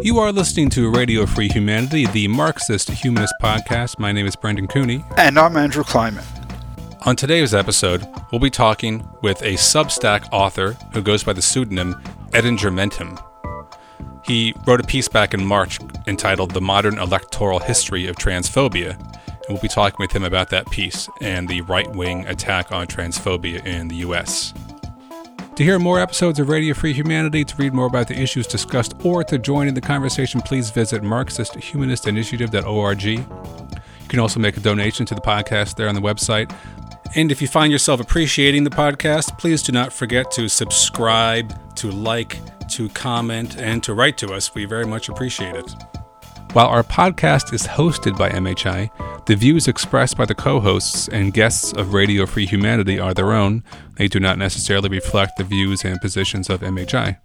You are listening to Radio Free Humanity, the Marxist Humanist podcast. My name is Brendan Cooney. And I'm Andrew Kleiman. On today's episode, we'll be talking with a Substack author who goes by the pseudonym Ettingermentum. He wrote a piece back in March entitled The Modern Electoral History of Transphobia, and we'll be talking with him about that piece and the right wing attack on transphobia in the U.S. To hear more episodes of Radio Free Humanity, to read more about the issues discussed, or to join in the conversation, please visit MarxistHumanistInitiative.org. You can also make a donation to the podcast there on the website. And if you find yourself appreciating the podcast, please do not forget to subscribe, to like, to comment, and to write to us. We very much appreciate it. While our podcast is hosted by MHI, the views expressed by the co hosts and guests of Radio Free Humanity are their own. They do not necessarily reflect the views and positions of MHI.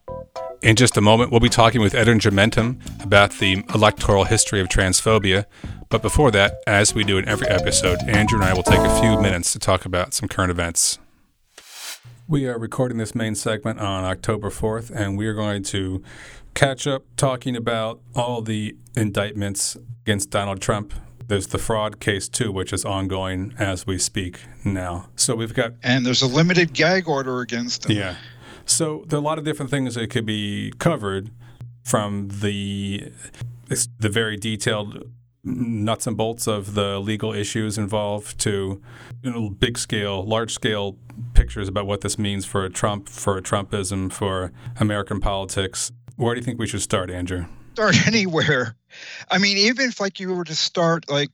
In just a moment, we'll be talking with Ettingermentum about the electoral history of transphobia. But before that, as we do in every episode, Andrew and I will take a few minutes to talk about some current events. We are recording this main segment on October 4th, and we are going to catch up talking about all the indictments against Donald Trump. There's the fraud case too, which is ongoing as we speak now. So we've got and there's a limited gag order against him. Yeah. So there are a lot of different things that could be covered from the the very detailed nuts and bolts of the legal issues involved to you know, big scale, large scale pictures about what this means for Trump, for Trumpism, for American politics. Where do you think we should start, Andrew? Start anywhere. I mean, even if like you were to start like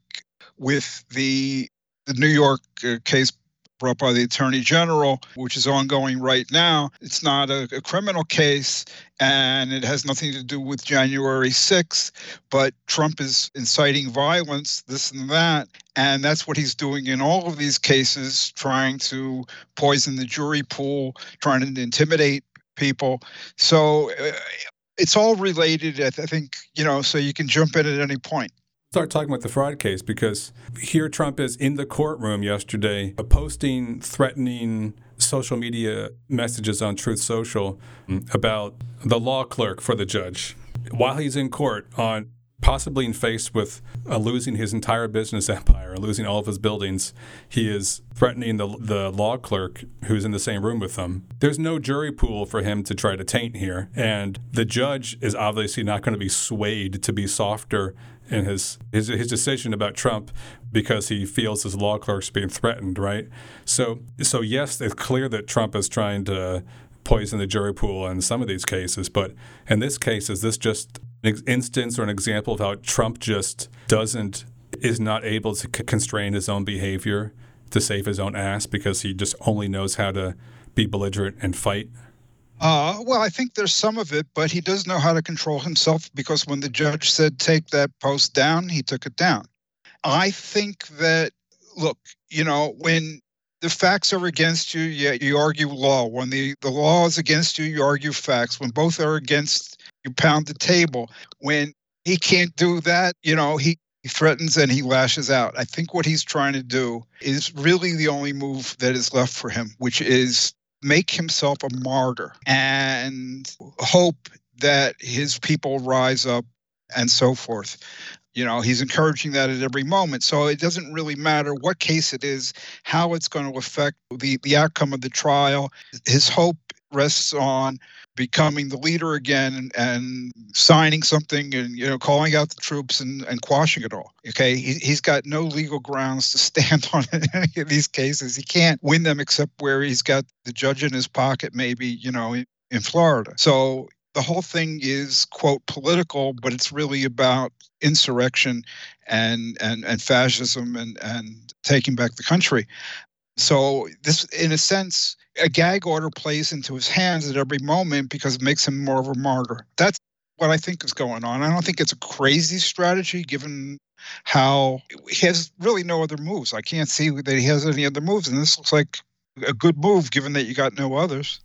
with the the New York uh, case brought by the Attorney General, which is ongoing right now. It's not a, a, criminal case and it has nothing to do with January 6th, but Trump is inciting violence, this and that. And that's what he's doing in all of these cases, trying to poison the jury pool, trying to intimidate people. So uh, it's all related, I think, you know, so you can jump in at any point. Start talking about the fraud case because here Trump is in the courtroom yesterday uh, posting threatening social media messages on Truth Social mm, about the law clerk for the judge. While he's in court on possibly faced with uh, losing his entire business empire, losing all of his buildings, he is threatening the, the law clerk who's in the same room with him. There's no jury pool for him to try to taint here, and the judge is obviously not going to be swayed to be softer in his, his his decision about Trump because he feels his law clerk's being threatened, right? So so yes, it's clear that Trump is trying to poison the jury pool in some of these cases, but in this case, is this just an instance or an example of how Trump just doesn't is not able to c- constrain his own behavior to save his own ass because he just only knows how to be belligerent and fight? Uh, well, I think there's some of it, but he does know how to control himself because when the judge said take that post down, he took it down. I think that, look, you know, when the facts are against you, yeah, you argue law. When the, the law is against you, you argue facts. When both are against, you pound the table. When he can't do that, you know, he, he threatens and he lashes out. I think what he's trying to do is really the only move that is left for him, which is make himself a martyr and hope that his people rise up and so forth. You know, he's encouraging that at every moment. So it doesn't really matter what case it is, how it's going to affect the, the outcome of the trial. His hope rests on becoming the leader again and, and, signing something and you know calling out the troops and, and quashing it all okay? He, he's got no legal grounds to stand on in any of these cases. He can't win them except where he's got the judge in his pocket maybe you know in, in florida. So the whole thing is quote political but it's really about insurrection and and and fascism and and taking back the country so this in a sense a gag order plays into his hands at every moment because it makes him more of a martyr. That's what I think is going on. I don't think it's a crazy strategy given how he has really no other moves. I can't see that he has any other moves, and this looks like a good move given that you got no others.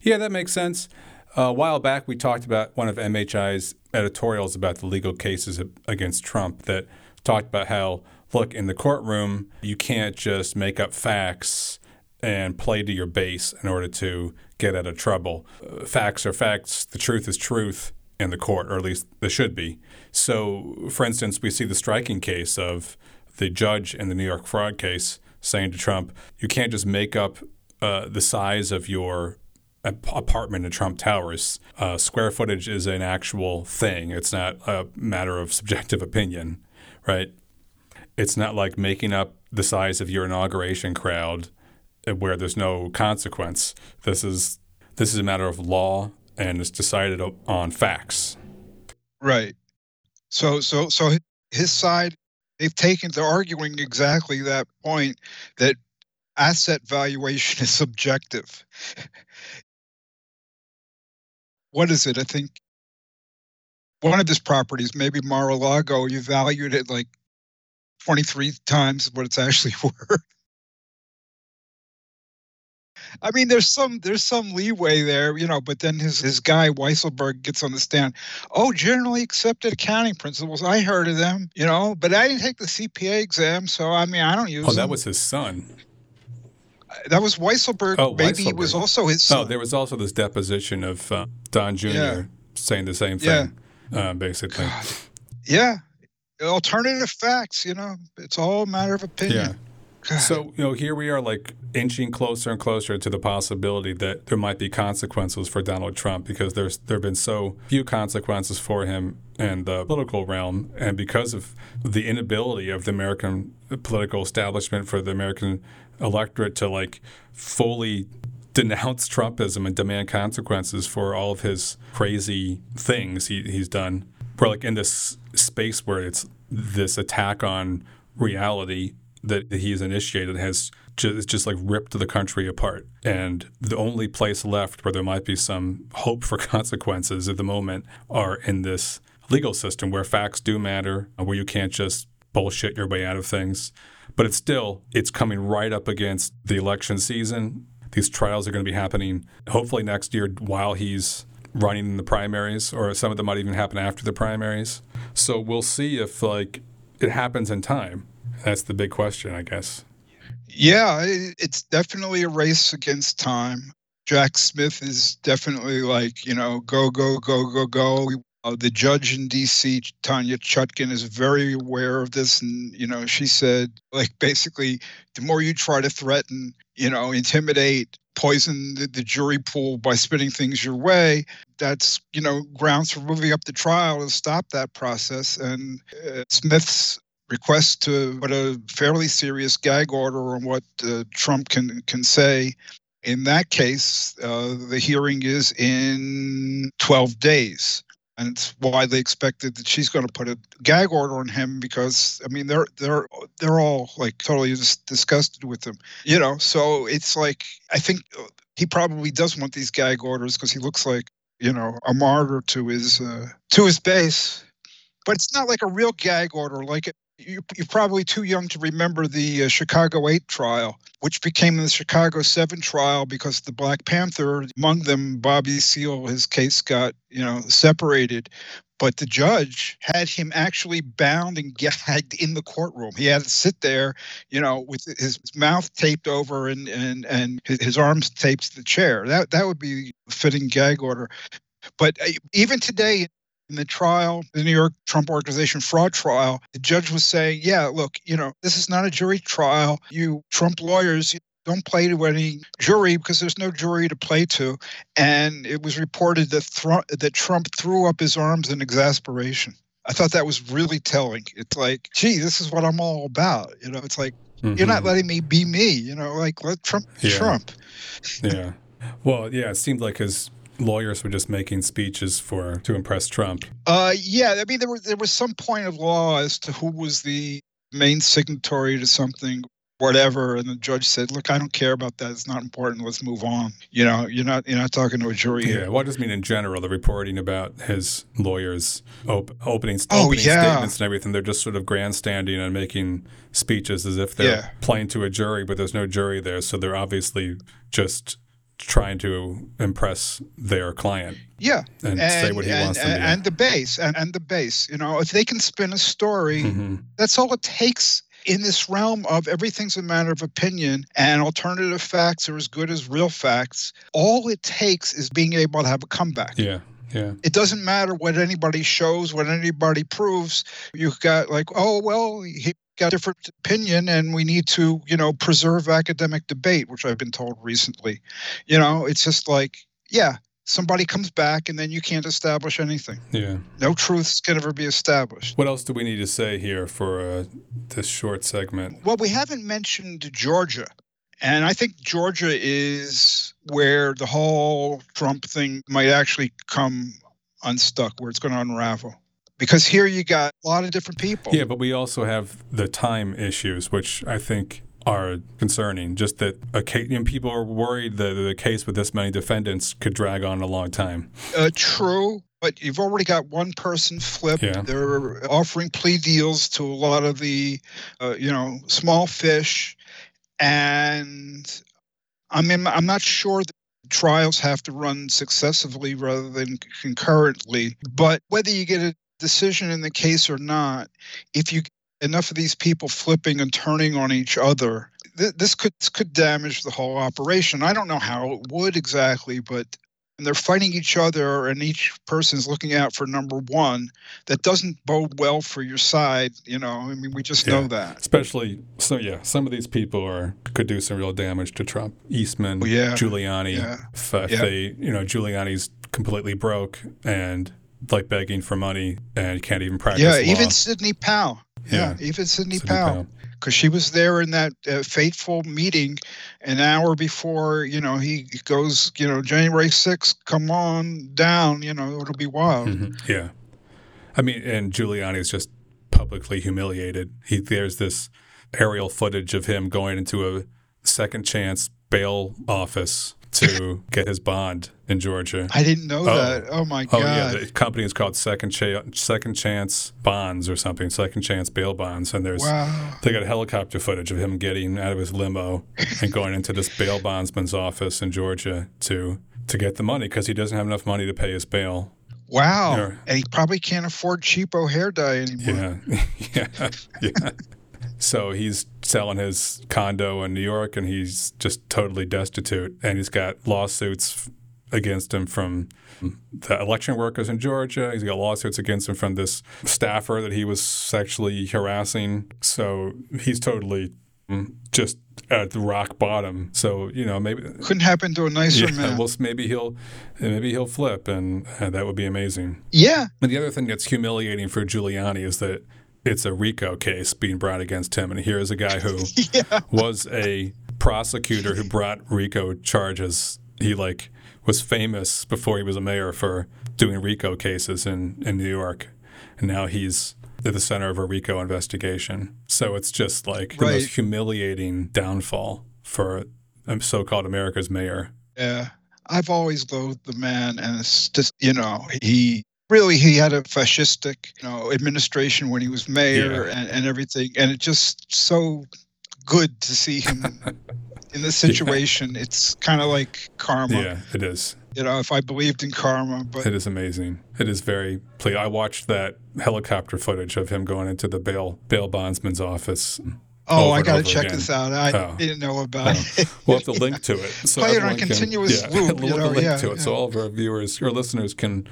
Yeah, that makes sense. a while back, we talked about one of MHI's editorials about the legal cases against Trump that talked about how, look, in the courtroom, you can't just make up facts and play to your base in order to get out of trouble. Uh, facts are facts, the truth is truth, in the court, or at least there should be. So, for instance, we see the striking case of the judge in the New York fraud case saying to Trump, you can't just make up uh, the size of your apartment in Trump Towers. Uh, square footage is an actual thing. It's not a matter of subjective opinion, right? It's not like making up the size of your inauguration crowd where there's no consequence. This is this is a matter of law and it's decided on facts. Right. So so so his side they've taken they're arguing exactly that point that asset valuation is subjective. what is it? I think one of his properties, maybe Mar-a-Lago, you valued it like 23 times what it's actually worth. I mean, there's some there's some leeway there, you know. But then his his guy Weisselberg gets on the stand. Oh, generally accepted accounting principles. I heard of them, you know, but I didn't take the CPA exam, so I mean, I don't use. Oh, that them. was his son. That was Weisselberg. Oh, Maybe Weisselberg. was also his son. Oh, there was also this deposition of uh, Don Jr. Yeah. saying the same thing, yeah. uh, basically. God. Yeah, alternative facts. You know, it's all a matter of opinion. Yeah. So, you know, here we are like inching closer and closer to the possibility that there might be consequences for Donald Trump because there's there have been so few consequences for him in the political realm and because of the inability of the American political establishment for the American electorate to like fully denounce Trumpism and demand consequences for all of his crazy things he, he's done. We're like in this space where it's this attack on reality that he's initiated has just, just like ripped the country apart. And the only place left where there might be some hope for consequences at the moment are in this legal system where facts do matter, where you can't just bullshit your way out of things. But it's still, it's coming right up against the election season. These trials are going to be happening hopefully next year while he's running in the primaries, or some of them might even happen after the primaries. So we'll see if like it happens in time. That's the big question, I guess. Yeah, it's definitely a race against time. Jack Smith is definitely like, you know, go, go, go, go, go. Uh, the judge in D.C., Tanya Chutkan, is very aware of this. And, you know, she said, like, basically, the more you try to threaten, you know, intimidate, poison the, the jury pool by spinning things your way, that's, you know, grounds for moving up the trial to stop that process. And uh, Smith's request to put a fairly serious gag order on what uh, Trump can can say. In that case, uh, the hearing is in 12 days. And it's widely expected that she's going to put a gag order on him because I mean they're they're they're all like totally just disgusted with him, you know. So it's like I think he probably does want these gag orders because he looks like you know a martyr to his uh, to his base but it's not like a real gag order like you're, probably too young to remember the uh, Chicago 8 trial, which became the Chicago 7 trial because the Black Panther, among them, Bobby Seale, his case got, you know, separated. But the judge had him actually bound and gagged in the courtroom. He had to sit there, you know, with his mouth taped over and, and, and his arms taped to the chair. That, that would be a fitting gag order. But uh, even today, in the trial, the New York Trump Organization fraud trial, the judge was saying, yeah, look, you know, this is not a jury trial. You Trump lawyers, don't play to any jury because there's no jury to play to. And it was reported that, Thr- that Trump threw up his arms in exasperation. I thought that was really telling. It's like, gee, this is what I'm all about. You know, it's like, mm-hmm. you're not mm-hmm. letting me be me. You know, like, let Trump be yeah. Trump. yeah. Well, yeah, it seemed like his lawyers were just making speeches for to impress Trump. Uh, yeah, I mean there was there was some point of law as to who was the main signatory to something, whatever, and the judge said, "Look, I don't care about that. It's not important. Let's move on." You know, you're not you're not talking to a jury. Yeah, here. what does mean in general? The reporting about his lawyers op- opening, oh, opening yeah. statements and everything. They're just sort of grandstanding and making speeches as if they're yeah. playing to a jury, but there's no jury there, so they're obviously just trying to impress their client. Yeah, and, and say what he and, wants and. And the base, and, and the base. You know, if they can spin a story, mm-hmm. that's all it takes in this realm of everything's a matter of opinion and alternative facts are as good as real facts. All it takes is being able to have a comeback. Yeah. Yeah. It doesn't matter what anybody shows, what anybody proves. You've got like, oh well, he got a different opinion, and we need to, you know, preserve academic debate, which I've been told recently. You know, it's just like, yeah, somebody comes back, and then you can't establish anything. Yeah. No truths can ever be established. What else do we need to say here for uh, this short segment? Well, we haven't mentioned Georgia. And I think Georgia is where the whole Trump thing might actually come unstuck, where it's going to unravel. Because here you got a lot of different people. Yeah, but we also have the time issues, which I think are concerning. Just that a case, you know, people are worried that the case with this many defendants could drag on a long time. Uh, true, but you've already got one person flipped. Yeah. They're offering plea deals to a lot of the, uh, you know, small fish, and I mean, I'm not sure that trials have to run successively rather than concurrently. But whether you get a decision in the case or not, if you enough of these people flipping and turning on each other, th- this could this could damage the whole operation. I don't know how it would exactly, but and they're fighting each other and each person's looking out for number one that doesn't bode well for your side you know i mean we just Yeah. know that Especially, so yeah, some of these people are could do some real damage to Trump. Eastman, Oh, yeah. Giuliani. Yeah. If, if they, you know, Giuliani's completely broke and like begging for money and can't even practice yeah law. even sidney powell yeah, Yeah. even sidney, Sidney powell because she was there in that uh, fateful meeting an hour before you know he goes you know january 6th come on down you know it'll be wild Mhm. Yeah. I mean, and Giuliani is just publicly humiliated. He there's this aerial footage of him going into a second chance bail office to get his bond in Georgia. i didn't know Oh. that oh my Oh god yeah, the company is called Second Cha- Second Chance Bonds or something. Second Chance Bail Bonds, and there's wow they got helicopter footage of him getting out of his limo and going into this bail bondsman's office in Georgia to to get the money because he doesn't have enough money to pay his bail. wow Yeah. and he probably can't afford cheapo hair dye anymore Yeah, yeah, yeah. So he's selling his condo in New York, and he's just totally destitute. And he's got lawsuits against him from the election workers in Georgia. He's got lawsuits against him from this staffer that he was sexually harassing. So he's totally mm, just at the rock bottom. So you know maybe couldn't happen to a nicer yeah, man well maybe he'll maybe he'll flip, and uh, that would be amazing. yeah And the other thing that's humiliating for Giuliani is that it's a RICO case being brought against him. And here's a guy who yeah was a prosecutor who brought RICO charges. He like was famous before he was a mayor for doing RICO cases in, in New York. And now he's at the center of a RICO investigation. So it's just like the most humiliating downfall for um, so-called America's mayor. Yeah, I've always loathed the man, and it's just you know he really he had a fascistic you know administration when he was mayor Yeah. and, and everything, and it's just so good to see him in this situation. It's kind of like karma, Yeah, it is. you know. If I believed in karma, but It is amazing. It is very. ple- I watched that helicopter footage of him going into the bail bail bondsman's office. oh, I got to check again. this out. I Oh. didn't know about oh. it. We'll have to link to it. So Play it on everyone can- continuous yeah, loop, We'll you have know, link yeah, to it so all of our viewers your listeners can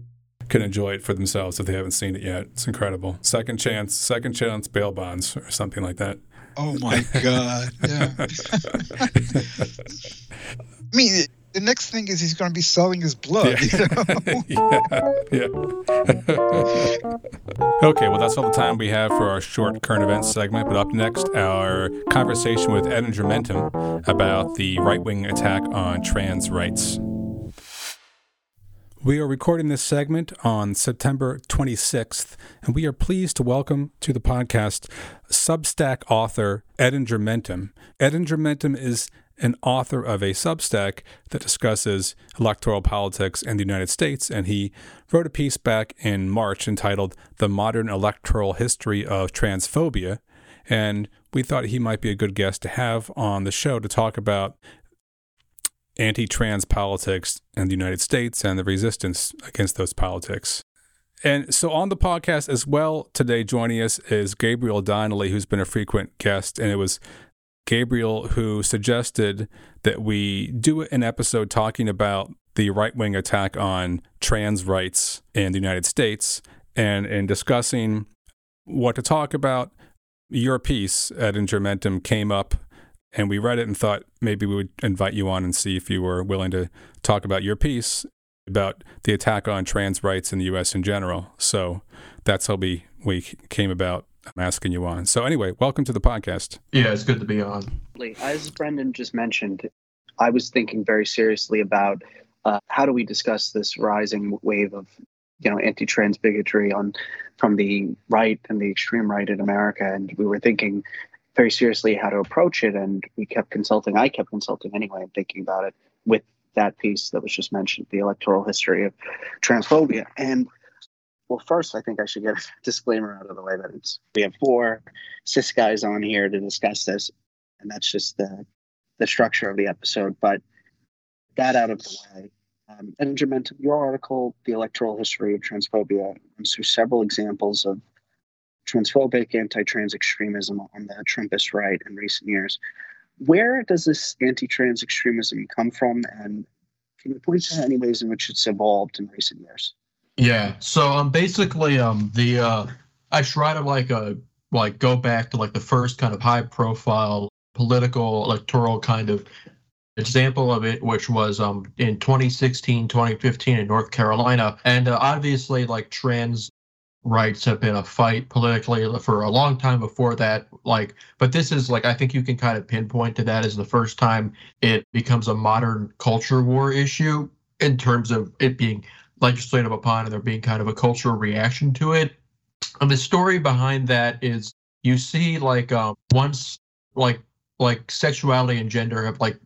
can enjoy it for themselves if they haven't seen it yet. It's incredible. Second chance, second chance bail bonds or something like that. Oh my god! Yeah. I mean, the next thing is he's going to be selling his blood. You know? yeah. yeah. okay, well, that's all the time we have for our short current events segment. But up next, our conversation with Ed Mentum about the right wing attack on trans rights. We are recording this segment on September 26th, and we are pleased to welcome to the podcast Substack author Ettingermentum. Edinger Mentum is an author of a Substack that discusses electoral politics in the United States, and he wrote a piece back in March entitled The Modern Electoral History of Transphobia. And we thought he might be a good guest to have on the show to talk about anti trans politics in the United States and the resistance against those politics. And so on the podcast as well today, joining us is Gabriel Donnelly, who's been a frequent guest. And it was Gabriel who suggested that we do an episode talking about the right wing attack on trans rights in the United States. And in discussing what to talk about, your piece Ettingermentum came up and we read it and thought maybe we would invite you on and see if you were willing to talk about your piece about the attack on trans rights in the U.S. in general. So that's how we, we came about I'm asking you on. So anyway, welcome to the podcast. Yeah, it's good to be on. As Brendan just mentioned, I was thinking very seriously about uh, how do we discuss this rising wave of you know anti-trans bigotry on from the right and the extreme right in America, and we were thinking very seriously how to approach it, and we kept consulting. I kept consulting anyway and thinking about it with that piece that was just mentioned, the electoral history of transphobia, and well, first, I think I should get a disclaimer out of the way that it's we have four cis guys on here to discuss this, and that's just the the structure of the episode. But that out of the way, um, and your article, "The Electoral History of Transphobia," runs through several examples of transphobic anti-trans extremism on the Trumpist right in recent years. Where does this anti-trans extremism come from, and can you point to any ways in which it's evolved in recent years? Yeah. So um basically um the uh I try to like uh like go back to like the first kind of high profile political electoral kind of example of it which was um in 2016 2015 in north carolina and uh, obviously like trans rights have been a fight politically for a long time before that like but this is like i think you can kind of pinpoint to that as the first time it becomes a modern culture war issue in terms of it being legislative upon and there being kind of a cultural reaction to it. And the story behind that is you see like um, once like like sexuality and gender have like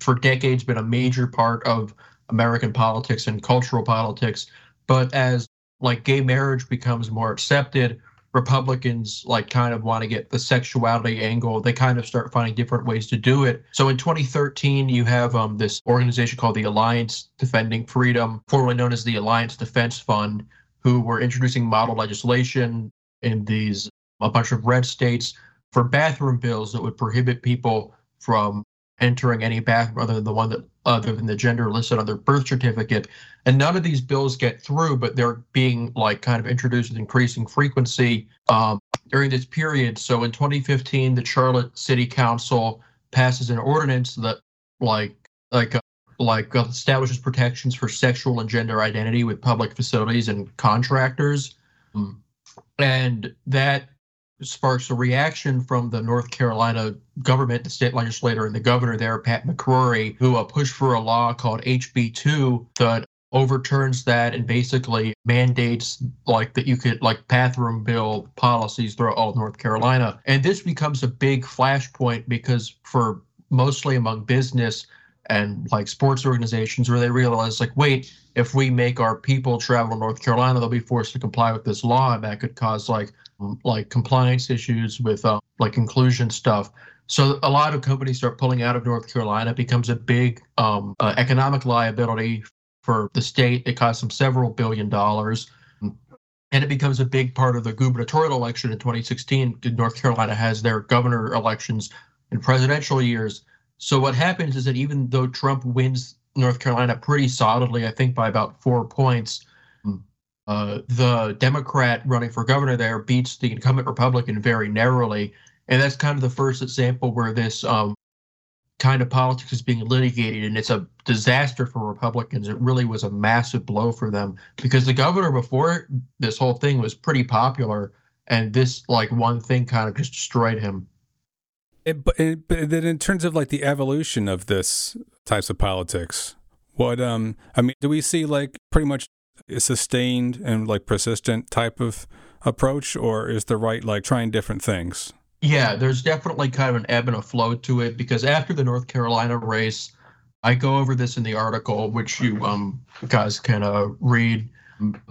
for decades been a major part of American politics and cultural politics, but as like gay marriage becomes more accepted, Republicans like kind of want to get the sexuality angle. They kind of start finding different ways to do it. So in 2013, you have um, this organization called the Alliance Defending Freedom, formerly known as the Alliance Defense Fund, who were introducing model legislation in these a bunch of red states for bathroom bills that would prohibit people from entering any bathroom other than the one that other than the gender listed on their birth certificate. And none of these bills get through, but they're being like kind of introduced with increasing frequency um, during this period. So in 2015, the Charlotte City Council passes an ordinance that like like uh, like uh, establishes protections for sexual and gender identity with public facilities and contractors. Um, and that sparks a reaction from the North Carolina government, the state legislator, and the governor there, Pat McCrory, who uh, pushed for a law called HB2 that overturns that and basically mandates like that you could like bathroom bill policies throughout all North Carolina. And this becomes a big flashpoint because for mostly among business and like sports organizations where they realize like wait if we make our people travel to north carolina they'll be forced to comply with this law and that could cause like like compliance issues with uh, like inclusion stuff. So a lot of companies start pulling out of North Carolina. It becomes a big um, uh, economic liability for the state. It costs them several billion dollars. And it becomes a big part of the gubernatorial election in 2016. North Carolina has their governor elections in presidential years. So what happens is that even though Trump wins North Carolina pretty solidly, I think by about four points, uh, the Democrat running for governor there beats the incumbent Republican very narrowly. And that's kind of the first example where this um, kind of politics is being litigated, and it's a disaster for Republicans. It really was a massive blow for them because the governor before this whole thing was pretty popular, and this like one thing kind of just destroyed him. It, but, it, but then in terms of like the evolution of this types of politics, what um I mean, do we see like pretty much a sustained and like persistent type of approach, or is the right like trying different things? Yeah, there's definitely kind of an ebb and a flow to it because after the North Carolina race, I go over this in the article, which you um guys can uh, read.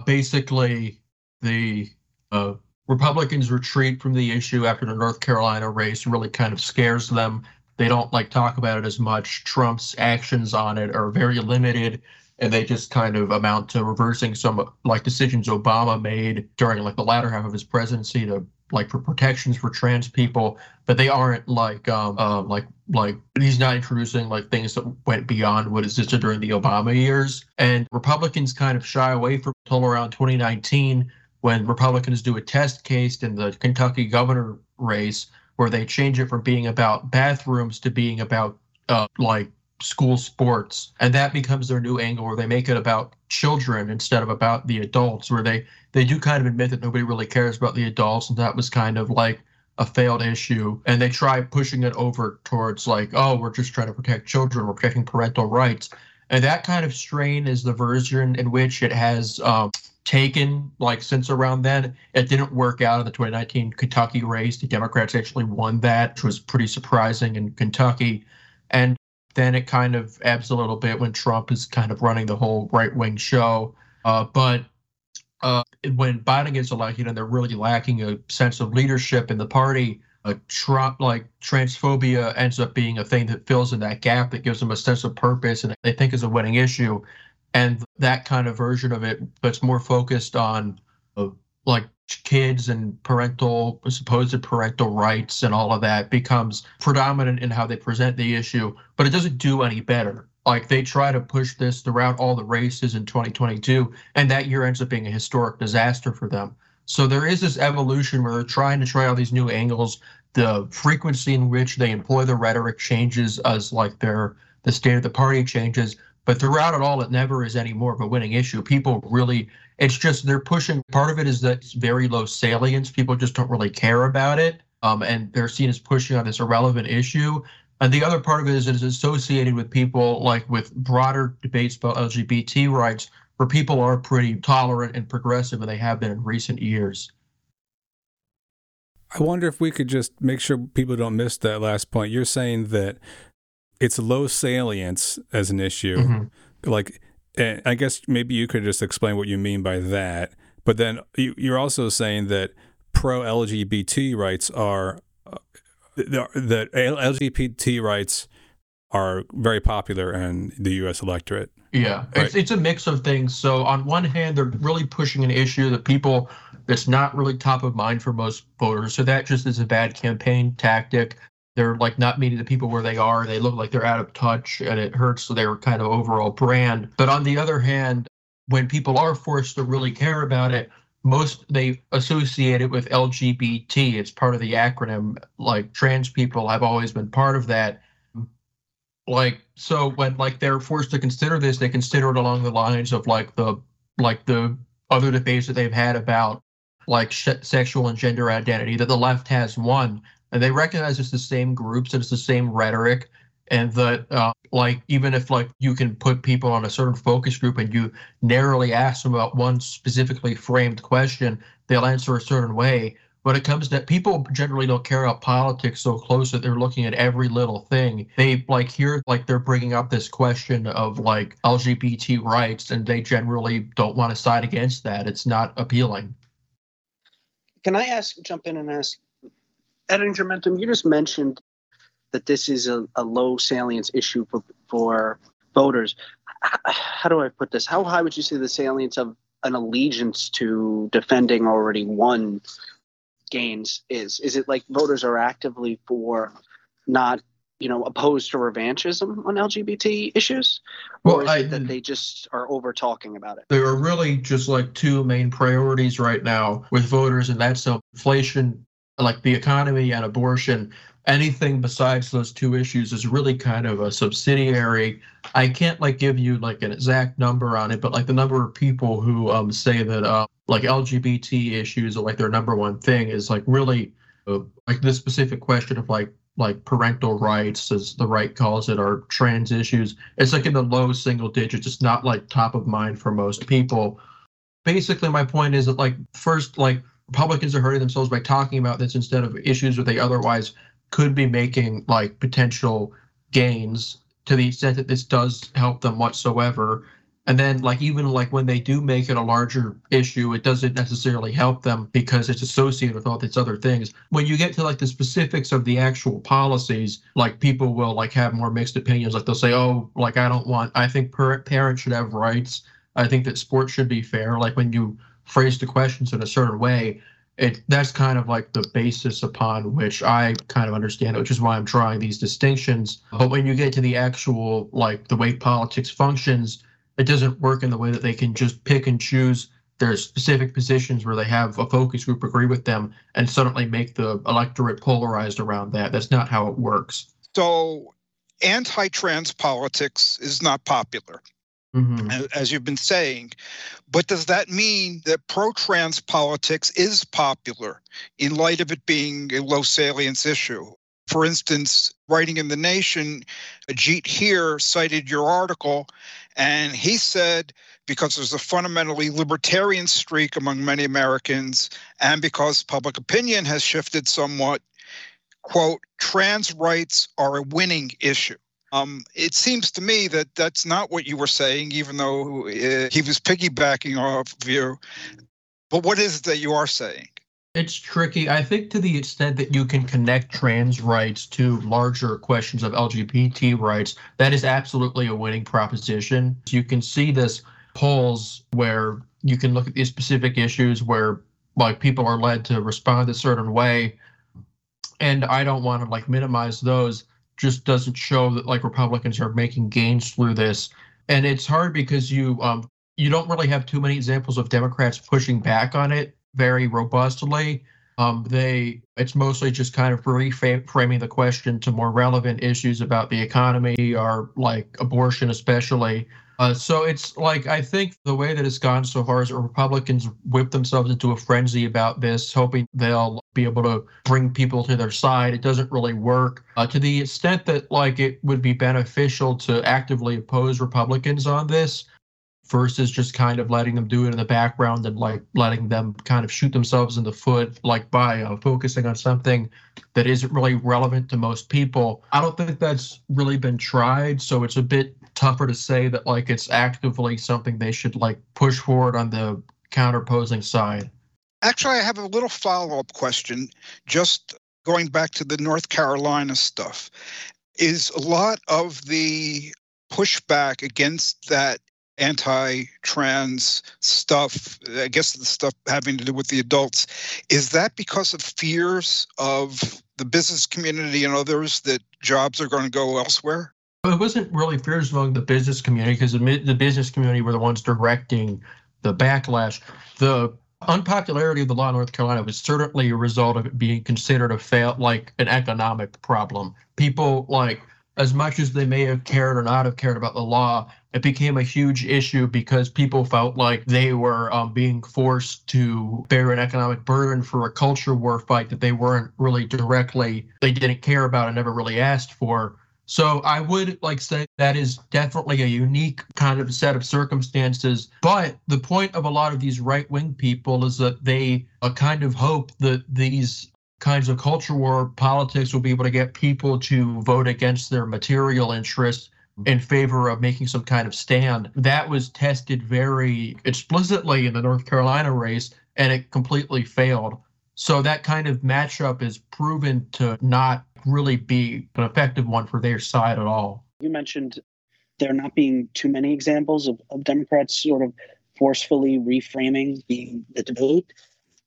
Basically, the uh, Republicans retreat from the issue after the North Carolina race really kind of scares them. They don't like talk about it as much. Trump's actions on it are very limited and they just kind of amount to reversing some like decisions Obama made during like the latter half of his presidency to like for protections for trans people, but they aren't like um, um like like he's not introducing like things that went beyond what existed during the Obama years. And Republicans kind of shy away from until around 2019 when Republicans do a test case in the Kentucky governor race where they change it from being about bathrooms to being about uh, like school sports. And that becomes their new angle where they make it about children instead of about the adults where they they do kind of admit that nobody really cares about the adults and that was kind of like a failed issue. And they try pushing it over towards like oh we're just trying to protect children we're protecting parental rights. And that kind of strain is the version in which it has um, taken like since around then. It didn't work out in the 2019 kentucky race. The democrats actually won that which was pretty surprising in kentucky. And then it kind of ebbs a little bit when Trump is kind of running the whole right wing show. Uh, but uh, when Biden gets elected and they're really lacking a sense of leadership in the party, uh, Trump like transphobia ends up being a thing that fills in that gap that gives them a sense of purpose and they think is a winning issue. And that kind of version of it, that's more focused on uh, like kids and parental supposed parental rights and all of that becomes predominant in how they present the issue but it doesn't do any better. Like they try to push this throughout all the races in 2022 and that year ends up being a historic disaster for them. So there is this evolution where they're trying to try all these new angles the frequency in which they employ the rhetoric changes as like their the state of the party changes but throughout it all, it never is any more of a winning issue. People really, it's just they're pushing. Part of it is that it's very low salience. People just don't really care about it, um, and they're seen as pushing on this irrelevant issue. And the other part of it is it's associated with people like with broader debates about LGBT rights, where people are pretty tolerant and progressive, and they have been in recent years. I wonder if we could just make sure people don't miss that last point. You're saying that it's low salience as an issue. Mm-hmm. Like, I guess maybe you could just explain what you mean by that. But then you're also saying that pro LGBT rights are uh, that LGBT rights are very popular in the U.S. electorate. Yeah, right. it's it's a mix of things. So on one hand, they're really pushing an issue that people that's not really top of mind for most voters. So that just is a bad campaign tactic they're like not meeting the people where they are. They look like they're out of touch and it hurts their kind of overall brand. But on the other hand, when people are forced to really care about it, most they associate it with LGBT. It's part of the acronym. Like trans people have always been part of that. Like so when like they're forced to consider this, they consider it along the lines of like the like the other debates that they've had about like sh- sexual and gender identity that the left has won and they recognize it's the same groups and it's the same rhetoric and that uh, like even if like you can put people on a certain focus group and you narrowly ask them about one specifically framed question they'll answer a certain way. When it comes to people generally don't care about politics so close that they're looking at every little thing. They like hear like they're bringing up this question of like lgbt rights and they generally don't want to side against that. It's not appealing. Can i ask jump in and ask Ettingermentum, you just mentioned that this is a, a low salience issue for, for voters. How do I put this? How high would you say the salience of an allegiance to defending already won gains is? Is it like voters are actively for not, you know, opposed to revanchism on LGBT issues? Or well, is I, it that they just are over talking about it? There are really just like two main priorities right now with voters, and that's inflation like the economy and abortion, anything besides those two issues is really kind of a subsidiary. I can't like give you like an exact number on it, but like the number of people who um, say that uh, like LGBT issues are like their number one thing is like really uh, like this specific question of like like parental rights as the right calls it or trans issues it's like in the low single digits it's not like top of mind for most people basically my point is that like first like Republicans are hurting themselves by talking about this instead of issues that they otherwise could be making like potential gains to the extent that this does help them whatsoever. And then like even like when they do make it a larger issue, it doesn't necessarily help them because it's associated with all these other things. When you get to like the specifics of the actual policies, like people will like have more mixed opinions. Like they'll say, oh, like I don't want, I think parents should have rights. I think that sports should be fair. Like when you phrase the questions in a certain way, it that's kind of like the basis upon which I kind of understand it, which is why I'm drawing these distinctions. But when you get to the actual like the way politics functions, it doesn't work in the way that they can just pick and choose their specific positions where they have a focus group agree with them and suddenly make the electorate polarized around that. That's not how it works. So anti-trans politics is not popular. Mm-hmm. as you've been saying. But does that mean that pro trans politics is popular in light of it being a low salience issue? For instance, writing in The Nation, Jeet Heer cited your article, and he said because there's a fundamentally libertarian streak among many Americans, and because public opinion has shifted somewhat, quote, trans rights are a winning issue. Um, it seems to me that that's not what you were saying, even though uh, he was piggybacking off of you. But what is it that you are saying? It's tricky. I think to the extent that you can connect trans rights to larger questions of LGBT rights, that is absolutely a winning proposition. You can see this polls where you can look at these specific issues where like people are led to respond a certain way. And I don't want to like minimize those just doesn't show that like Republicans are making gains through this. And it's hard because you um, you don't really have too many examples of Democrats pushing back on it very robustly. Um, they it's mostly just kind of reframing the question to more relevant issues about the economy or like abortion, especially. Uh, so it's like I think the way that it's gone so far is Republicans whip themselves into a frenzy about this, hoping they'll be able to bring people to their side. It doesn't really work uh, to the extent that like it would be beneficial to actively oppose Republicans on this versus just kind of letting them do it in the background and like letting them kind of shoot themselves in the foot like by uh, focusing on something that isn't really relevant to most people. I don't think that's really been tried, so it's a bit tougher to say that like it's actively something they should like push forward on the counterposing side. Actually, I have a little follow up question, just going back to the North Carolina stuff. Is a lot of the pushback against that anti trans stuff, I guess the stuff having to do with the adults, is that because of fears of the business community and others that jobs are going to go elsewhere? It wasn't really fears among the business community because the, the business community were the ones directing the backlash. The unpopularity of the law in North Carolina was certainly a result of it being considered a fail, like an economic problem. People like as much as they may have cared or not have cared about the law, it became a huge issue because people felt like they were um, being forced to bear an economic burden for a culture war fight that they weren't really directly, they didn't care about and never really asked for. So I would like say that is definitely a unique kind of set of circumstances. But the point of a lot of these right wing people is that they uh, kind of hope that these kinds of culture war politics will be able to get people to vote against their material interests in favor of making some kind of stand. That was tested very explicitly in the North Carolina race, and it completely failed. So that kind of matchup is proven to not really be an effective one for their side at all. You mentioned there not being too many examples of, of Democrats sort of forcefully reframing the, the debate.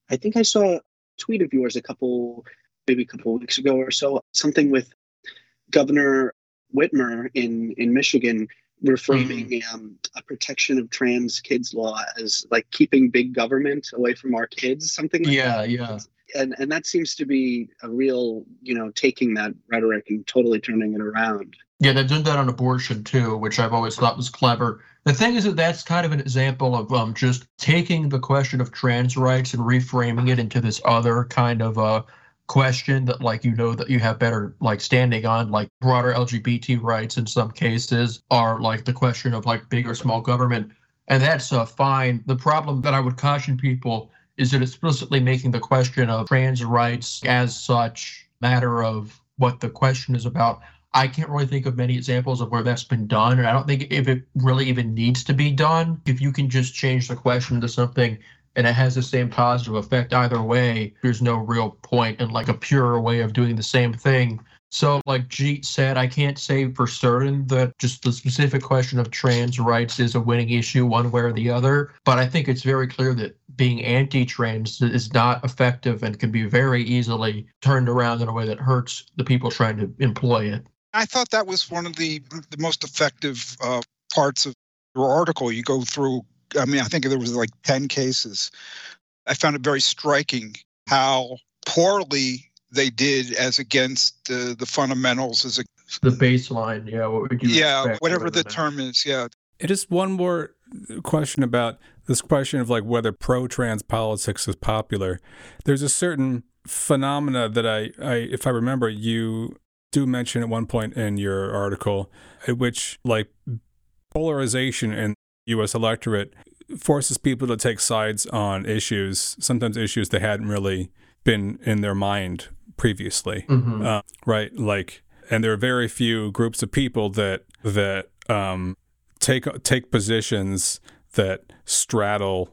I think I saw a tweet of yours a couple, maybe a couple weeks ago or so, something with Governor Whitmer in, in Michigan reframing mm. um, a protection of trans kids law as like keeping big government away from our kids, something like yeah, that. Yeah, and and that seems to be a real you know taking that rhetoric and totally turning it around. Yeah they've done that on abortion too which i've always thought was clever. The thing is that that's kind of an example of um, just taking the question of trans rights and reframing it into this other kind of uh, question that like you know that you have better like standing on like broader lgbt rights in some cases are like the question of like big or small government. And that's uh, fine. The problem that i would caution people is it explicitly making the question of trans rights as such matter of what the question is about. I can't really think of many examples of where that's been done, and I don't think if it really even needs to be done. If you can just change the question to something and it has the same positive effect either way, there's no real point in like a pure way of doing the same thing so, like Jeet said, I can't say for certain that just the specific question of trans rights is a winning issue one way or the other, but I think it's very clear that being anti-trans is not effective and can be very easily turned around in a way that hurts the people trying to employ it. I thought that was one of the the most effective uh, parts of your article. You go through. I mean, I think there was like ten cases. I found it very striking how poorly they did as against uh, the fundamentals as a the baseline yeah what would you yeah whatever the term is yeah and just one more question about this question of like whether pro-trans politics is popular there's a certain phenomena that I, I if i remember you do mention at one point in your article at which like polarization in us electorate forces people to take sides on issues sometimes issues they hadn't really been in their mind previously, mm-hmm. uh, right? Like, and there are very few groups of people that that um, take take positions that straddle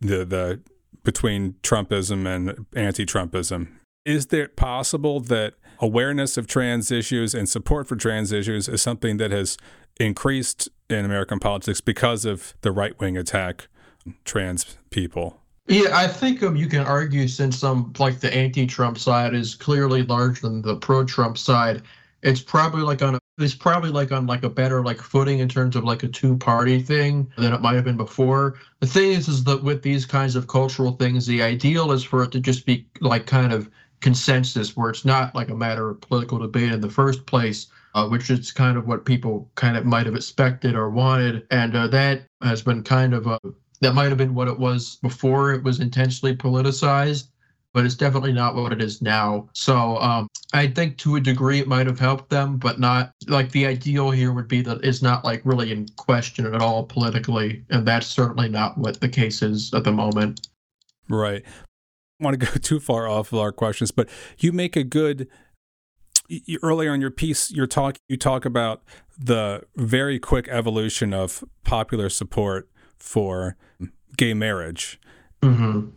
the the between Trumpism and anti-Trumpism. Is it possible that awareness of trans issues and support for trans issues is something that has increased in American politics because of the right wing attack on trans people? Yeah, I think um, you can argue since some like the anti-Trump side is clearly larger than the pro-Trump side, it's probably like on a, it's probably like on like a better like footing in terms of like a two-party thing than it might have been before. The thing is, is that with these kinds of cultural things, the ideal is for it to just be like kind of consensus, where it's not like a matter of political debate in the first place. Uh, which is kind of what people kind of might have expected or wanted. And uh, that has been kind of a that might have been what it was before it was intentionally politicized, but it's definitely not what it is now. So um, I think to a degree it might have helped them, but not like the ideal here would be that it's not like really in question at all politically, and that's certainly not what the case is at the moment. Right. I want to go too far off of our questions, but you make a good you, earlier in your piece you're talk you talk about the very quick evolution of popular support for gay marriage. Mm-hmm.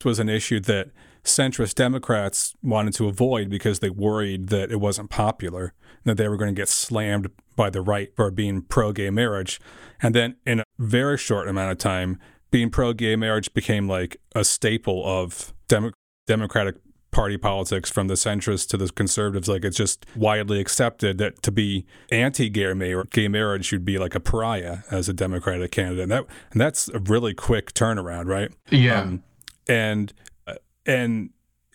This was an issue that centrist Democrats wanted to avoid because they worried that it wasn't popular, that they were going to get slammed by the right for being pro gay marriage. And then in a very short amount of time, being pro gay marriage became like a staple of Demo- Democratic party politics from the centrists to the conservatives. Like it's just widely accepted that to be anti-gay marriage, gay marriage should be like a pariah as a Democratic candidate. And that and that's a really quick turnaround, right? Yeah. Um, and and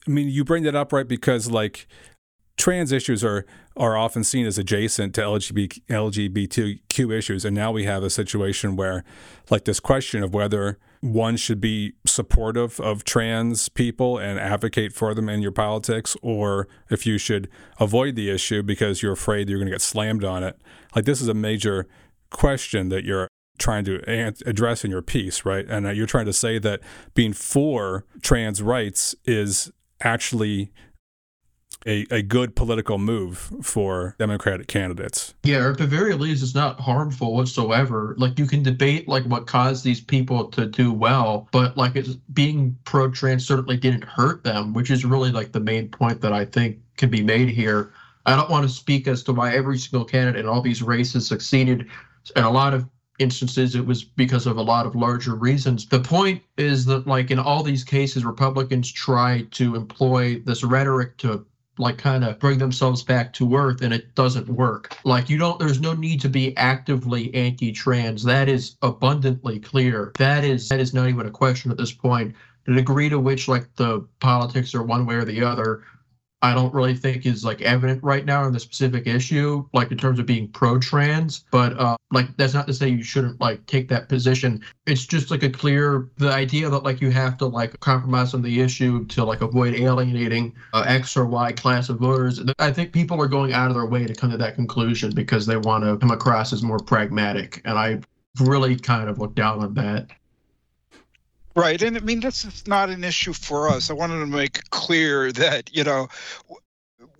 I mean, you bring that up right because like trans issues are are often seen as adjacent to LGBT, LGBTQ issues, and now we have a situation where, like, this question of whether one should be supportive of trans people and advocate for them in your politics, or if you should avoid the issue because you're afraid you're going to get slammed on it. Like, this is a major question that you're trying to address in your piece, right? And uh, you're trying to say that being for trans rights is actually a, a good political move for Democratic candidates. Yeah, or at the very least, it's not harmful whatsoever. Like you can debate like what caused these people to do well, but like it's being pro-trans certainly didn't hurt them, which is really like the main point that I think can be made here. I don't want to speak as to why every single candidate in all these races succeeded. and a lot of instances, it was because of a lot of larger reasons. The point is that, like in all these cases, Republicans try to employ this rhetoric to like kind of bring themselves back to earth and it doesn't work. Like you don't there's no need to be actively anti-trans. That is abundantly clear. That is that is not even a question at this point. The degree to which like the politics are one way or the other I don't really think is like evident right now in the specific issue, like in terms of being pro-trans. But uh, like that's not to say you shouldn't like take that position. It's just like a clear the idea that like you have to like compromise on the issue to like avoid alienating uh, X or Y class of voters. I think people are going out of their way to come to that conclusion because they want to come across as more pragmatic, and I really kind of look down on that. Right. And I mean, this is not an issue for us. I wanted to make clear that, you know,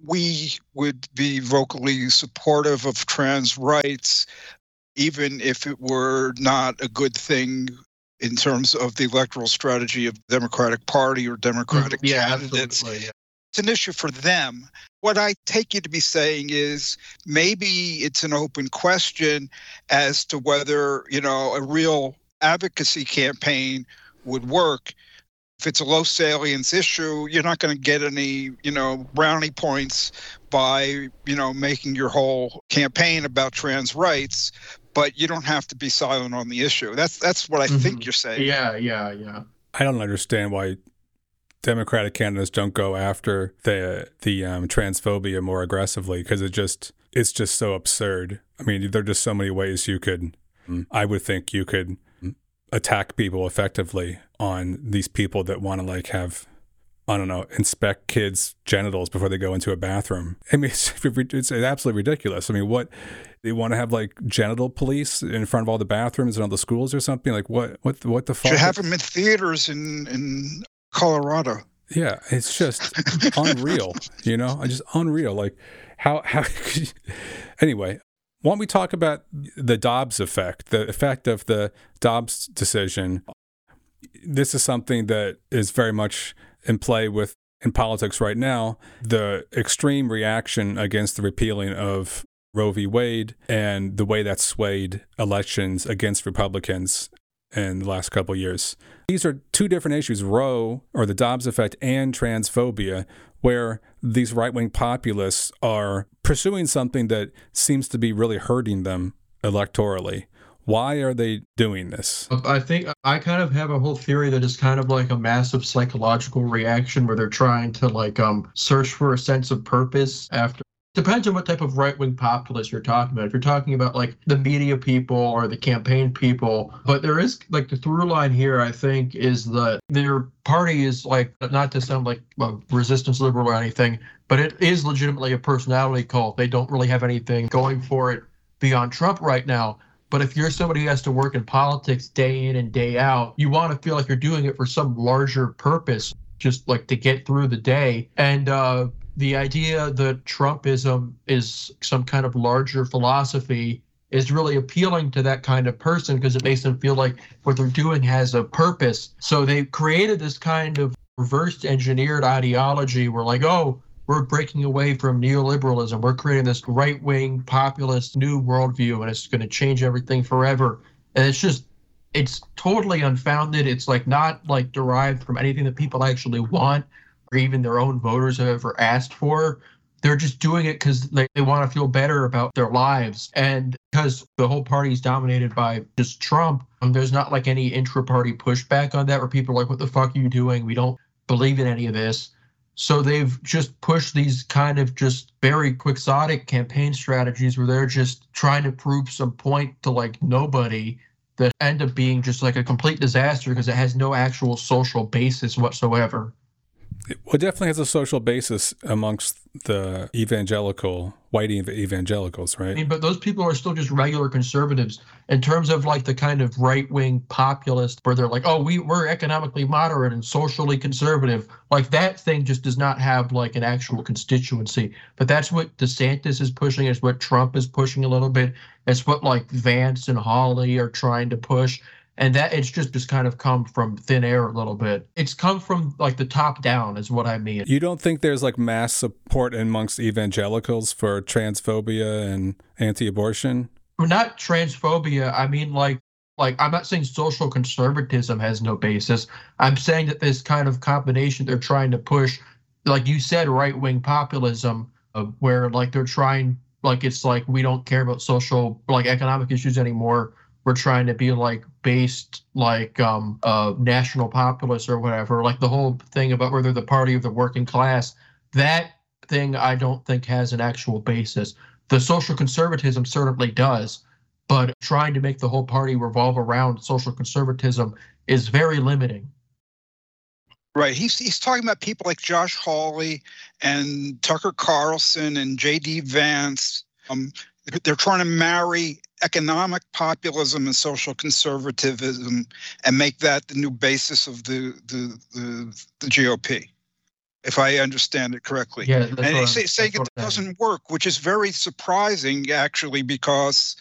we would be vocally supportive of trans rights, even if it were not a good thing in terms of the electoral strategy of the Democratic Party or Democratic mm-hmm. yeah, candidates. Yeah. It's an issue for them. What I take you to be saying is maybe it's an open question as to whether, you know, a real advocacy campaign would work. If it's a low salience issue, you're not going to get any, you know, brownie points by, you know, making your whole campaign about trans rights. But you don't have to be silent on the issue. That's that's what I mm-hmm. think you're saying. Yeah, yeah, yeah. I don't understand why Democratic candidates don't go after the the um, transphobia more aggressively because it just it's just so absurd. I mean, there are just so many ways you could. I would think you could attack people effectively on these people that want to like have I don't know, inspect kids' genitals before they go into a bathroom. I mean, it's, it's absolutely ridiculous. I mean, what they want to have like genital police in front of all the bathrooms and all the schools or something? Like what? What? What the fuck? Should have them in theaters in in Colorado. Yeah, it's just unreal. You know, I just unreal. Like how how. anyway, why don't we talk about the Dobbs effect, the effect of the Dobbs decision? This is something that is very much in play with in politics right now. The extreme reaction against the repealing of Roe v. Wade and the way that swayed elections against Republicans in the last couple years. These are two different issues Roe, or the Dobbs effect, and transphobia, where these right wing populists are pursuing something that seems to be really hurting them electorally. Why are they doing this? I think I kind of have a whole theory that is kind of like a massive psychological reaction where they're trying to like um search for a sense of purpose after depends on what type of right wing populist you're talking about. If you're talking about like the media people or the campaign people, but there is like the through line here, I think, is that their party is like, not to sound like resistance liberal or anything, but it is legitimately a personality cult. They don't really have anything going for it beyond Trump right now. But if you're somebody who has to work in politics day in and day out, you want to feel like you're doing it for some larger purpose, just like to get through the day. And uh, the idea that Trumpism is some kind of larger philosophy is really appealing to that kind of person because it makes them feel like what they're doing has a purpose. So they created this kind of reverse engineered ideology where, like, oh, we're breaking away from neoliberalism. We're creating this right wing populist new worldview and it's going to change everything forever. And it's just, it's totally unfounded. It's like not like derived from anything that people actually want or even their own voters have ever asked for. They're just doing it because they, they want to feel better about their lives. And because the whole party is dominated by just Trump, um, there's not like any intra party pushback on that where people are like, what the fuck are you doing? We don't believe in any of this. So they've just pushed these kind of just very quixotic campaign strategies where they're just trying to prove some point to like nobody that end up being just like a complete disaster because it has no actual social basis whatsoever. Well, it definitely has a social basis amongst the evangelical, white evangelicals, right? I mean, but those people are still just regular conservatives in terms of like the kind of right wing populist where they're like, oh, we, we're economically moderate and socially conservative. Like that thing just does not have like an actual constituency. But that's what DeSantis is pushing, it's what Trump is pushing a little bit. It's what like Vance and Hawley are trying to push and that it's just just kind of come from thin air a little bit. It's come from like the top down, is what I mean. You don't think there's like mass support amongst evangelicals for transphobia and anti-abortion? Not transphobia. I mean, like, like I'm not saying social conservatism has no basis. I'm saying that this kind of combination they're trying to push, like you said, right-wing populism, uh, where like they're trying, like it's like we don't care about social, like economic issues anymore we're trying to be like based like um uh national populace or whatever like the whole thing about whether the party of the working class that thing i don't think has an actual basis the social conservatism certainly does but trying to make the whole party revolve around social conservatism is very limiting Right. He's he's talking about people like Josh Hawley and Tucker Carlson and J.D. Vance. Um, they're trying to marry economic populism and social conservatism and make that the new basis of the the the, the GOP. If I understand it correctly, yeah, and he's say, saying it doesn't work, which is very surprising actually, because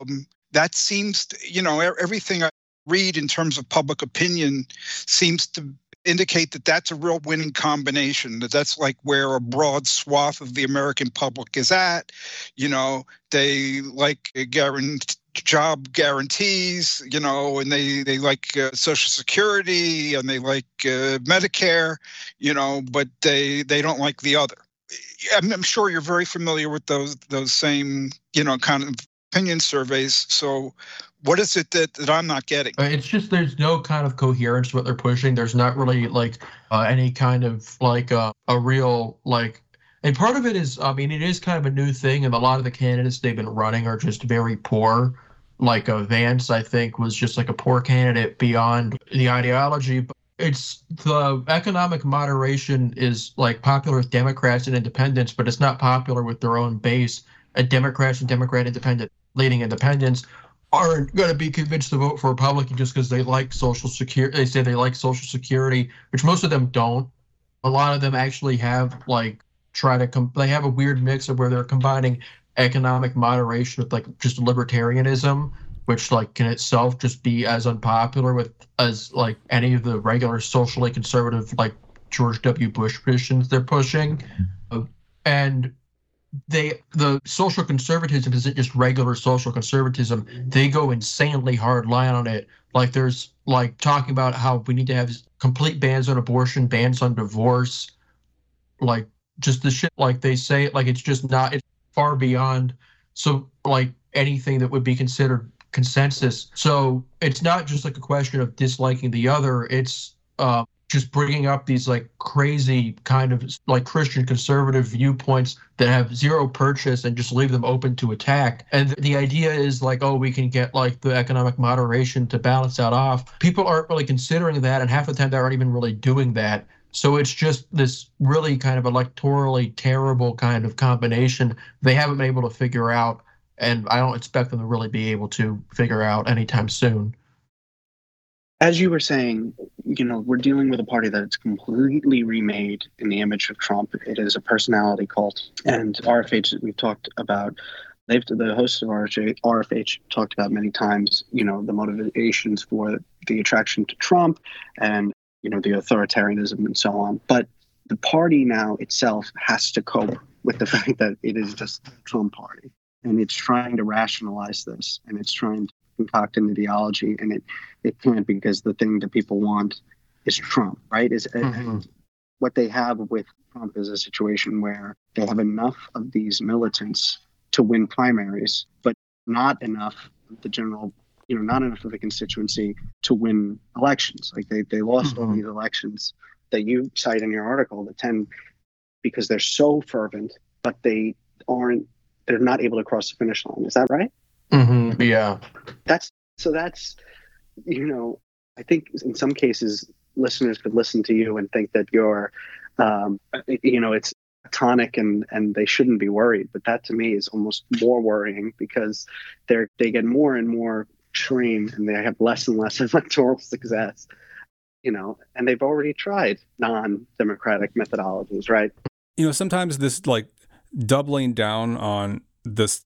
um, that seems to, you know everything I read in terms of public opinion seems to indicate that that's a real winning combination that that's like where a broad swath of the american public is at you know they like garen job guarantees, you know, and they they like uh, Social Security and they like uh, Medicare, you know, but they they don't like the other. I'm, I'm sure you're very familiar with those those same you know kind of opinion surveys. So, what is it that, that I'm not getting? Uh, it's just there's no kind of coherence to what they're pushing. There's not really like uh, any kind of like uh, a real like. And part of it is, I mean, it is kind of a new thing, and a lot of the candidates they've been running are just very poor. Like uh, Vance, I think, was just like a poor candidate beyond the ideology. But it's the economic moderation is like popular with Democrats and independents, but it's not popular with their own base. And Democrats and Democrat independent leading independents aren't going to be convinced to vote for Republican just because they like Social Security. They say they like Social Security, which most of them don't. A lot of them actually have like try to come. They have a weird mix of where they're combining economic moderation with like just libertarianism, which like can itself just be as unpopular with as like any of the regular socially conservative like George W. Bush positions they're pushing, mm-hmm. and they the social conservatism isn't just regular social conservatism. They go insanely hard line on it. Like there's like talking about how we need to have complete bans on abortion, bans on divorce, like just the shit like they say like it's just not it's far beyond so like anything that would be considered consensus. So it's not just like a question of disliking the other. It's uh, just bringing up these like crazy kind of like Christian conservative viewpoints that have zero purchase and just leave them open to attack. And the idea is like, oh, we can get like the economic moderation to balance that off. People aren't really considering that, and half the time they aren't even really doing that. So it's just this really kind of electorally terrible kind of combination they haven't been able to figure out, and I don't expect them to really be able to figure out anytime soon as you were saying, you know, we're dealing with a party that's completely remade in the image of Trump. It is a personality cult. And RFH, we've talked about, they've, the hosts of RFH, RFH talked about many times, you know, the motivations for the attraction to Trump and, you know, the authoritarianism and so on. But the party now itself has to cope with the fact that it is just the Trump party. And it's trying to rationalize this and it's trying to concoct an ideology, and it it can't because the thing that people want is Trump, right? Is mm-hmm. what they have with Trump is a situation where they have enough of these militants to win primaries, but not enough of the general, you know, not enough of the constituency to win elections. Like they they lost mm-hmm. all these elections that you cite in your article, the ten, because they're so fervent, but they aren't they're not able to cross the finish line. Is that right? Mm-hmm. Yeah. That's so that's you know I think in some cases listeners could listen to you and think that you're um, you know it's tonic and and they shouldn't be worried but that to me is almost more worrying because they're they get more and more extreme and they have less and less electoral success you know and they've already tried non-democratic methodologies right you know sometimes this like doubling down on this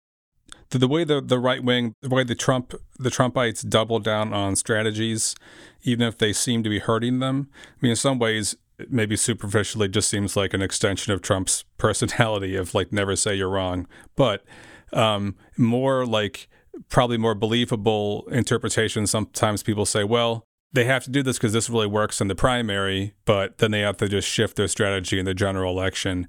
the way the, the right wing, the way the Trump the Trumpites double down on strategies, even if they seem to be hurting them. I mean, in some ways, maybe superficially, just seems like an extension of Trump's personality of like never say you're wrong, but um, more like probably more believable interpretation. Sometimes people say, well, they have to do this because this really works in the primary, but then they have to just shift their strategy in the general election.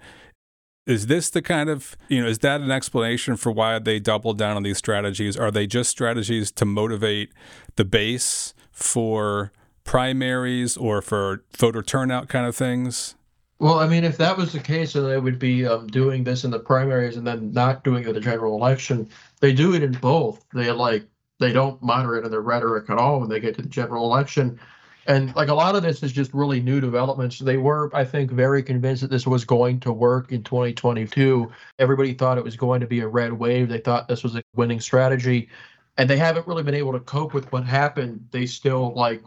Is this the kind of, you know, is that an explanation for why they double down on these strategies? Are they just strategies to motivate the base for primaries or for voter turnout kind of things? Well, I mean, if that was the case, then they would be um, doing this in the primaries and then not doing it in the general election. They do it in both. They like they don't moderate in their rhetoric at all when they get to the general election and like a lot of this is just really new developments. They were i think very convinced that this was going to work in 2022 everybody thought it was going to be a red wave. They thought this was a winning strategy. And they haven't really been able to cope with what happened. They still like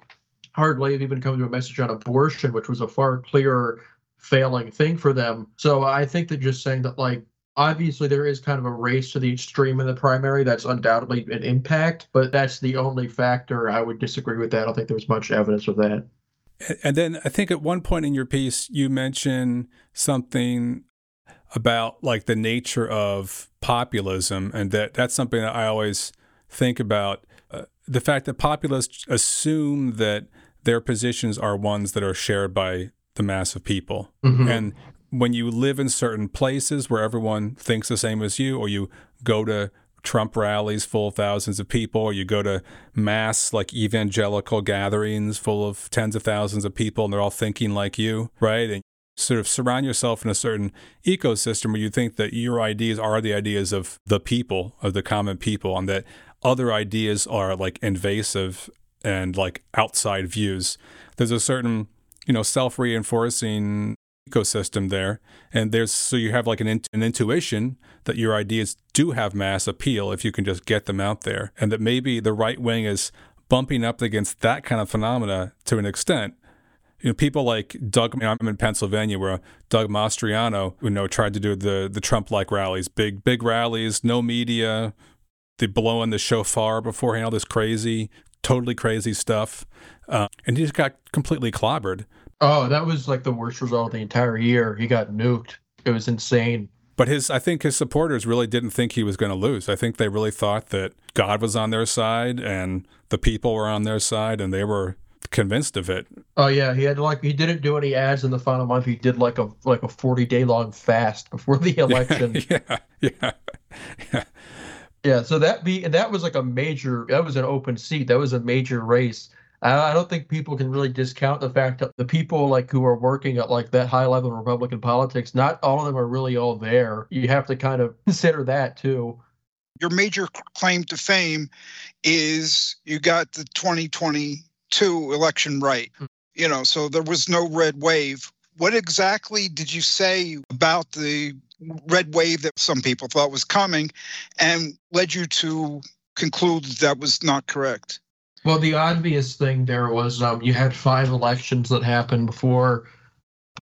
hardly have even come to a message on abortion which was a far clearer failing thing for them. So i think that just saying that like obviously there is kind of a race to the extreme in the primary that's undoubtedly an impact but that's the only factor i would disagree with that i don't think there's much evidence of that and then i think at one point in your piece you mention something about like the nature of populism and that that's something that i always think about uh, the fact that populists assume that their positions are ones that are shared by the mass of people. Mhm. And when you live in certain places where everyone thinks the same as you, or you go to Trump rallies full of thousands of people, or you go to mass like evangelical gatherings full of tens of thousands of people and they're all thinking like you, right? And sort of surround yourself in a certain ecosystem where you think that your ideas are the ideas of the people, of the common people, and that other ideas are like invasive and like outside views. There's a certain, you know, self reinforcing ecosystem there. And there's so you have like an, an intuition that your ideas do have mass appeal if you can just get them out there. And that maybe the right wing is bumping up against that kind of phenomena to an extent you know, people like Doug. You know, I'm in Pennsylvania, where Doug Mastriano, you know, tried to do the the Trump-like rallies, big big rallies, no media, the blowing the shofar beforehand, all this crazy, totally crazy stuff, uh, and he just got completely clobbered. Oh, that was like the worst result of the entire year. He got nuked. It was insane. But his, I think his supporters really didn't think he was going to lose. I think they really thought that God was on their side and the people were on their side, and they were convinced of it. Oh yeah, he had like he didn't do any ads in the final month. He did like a like a forty day long fast before the election. yeah, yeah, yeah. yeah, so that be and that was like a major. That was an open seat. That was a major race. I, I don't think people can really discount the fact that the people like who are working at like that high level of Republican politics, not all of them are really all there. You have to kind of consider that too. Your major claim to fame is you got the 2022 election right. Hmm. You know, so there was no red wave. What exactly did you say about the red wave that some people thought was coming and led you to conclude that, that was not correct? Well, the obvious thing there was um, you had five elections that happened before,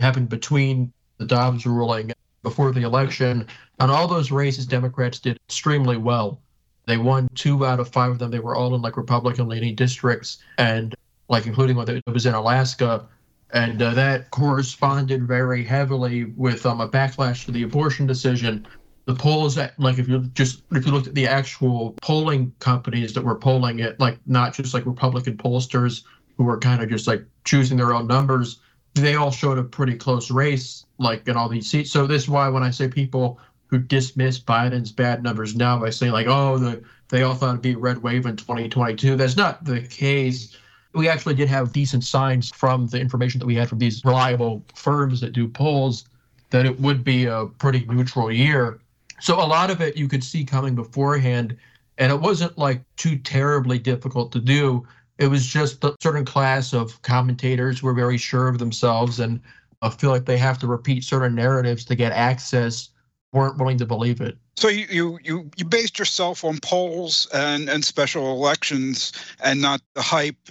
happened between the Dobbs ruling before the election. On all those races, Democrats did extremely well. They won two out of five of them. They were all in like Republican leaning districts, and like including when it was in Alaska, and uh, that corresponded very heavily with um, a backlash to the abortion decision. The polls, that, like if you just if you looked at the actual polling companies that were polling it, like not just like Republican pollsters who were kind of just like choosing their own numbers, they all showed a pretty close race, like in all these seats. So this is why when I say people who dismiss Biden's bad numbers now by saying like, oh, the they all thought it'd be a red wave in 2022, that's not the case we actually did have decent signs from the information that we had from these reliable firms that do polls that it would be a pretty neutral year. So a lot of it you could see coming beforehand, and it wasn't like too terribly difficult to do. It was just a certain class of commentators who were very sure of themselves and uh, feel like they have to repeat certain narratives to get access, weren't willing to believe it. So you you you, you based yourself on polls and and special elections and not the hype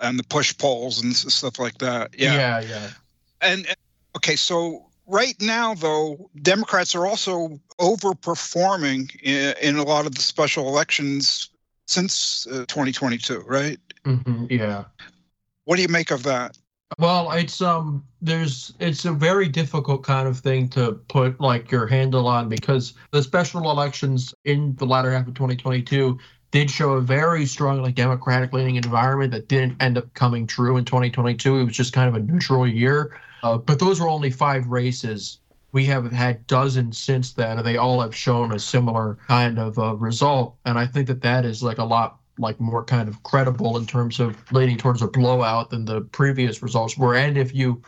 and the push polls and stuff like that. Yeah. Yeah, yeah. And okay, so right now though, Democrats are also overperforming in, in a lot of the special elections since uh, 2022, right? hmm yeah. What do you make of that? Well, it's um there's it's a very difficult kind of thing to put like your handle on because the special elections in the latter half of 2022 did show a very strong like democratic leaning environment that didn't end up coming true in 2022 it was just kind of a neutral year uh, but those were only five races we have had dozens since then and they all have shown a similar kind of uh, result and i think that that is like a lot like more kind of credible in terms of leading towards a blowout than the previous results were and if you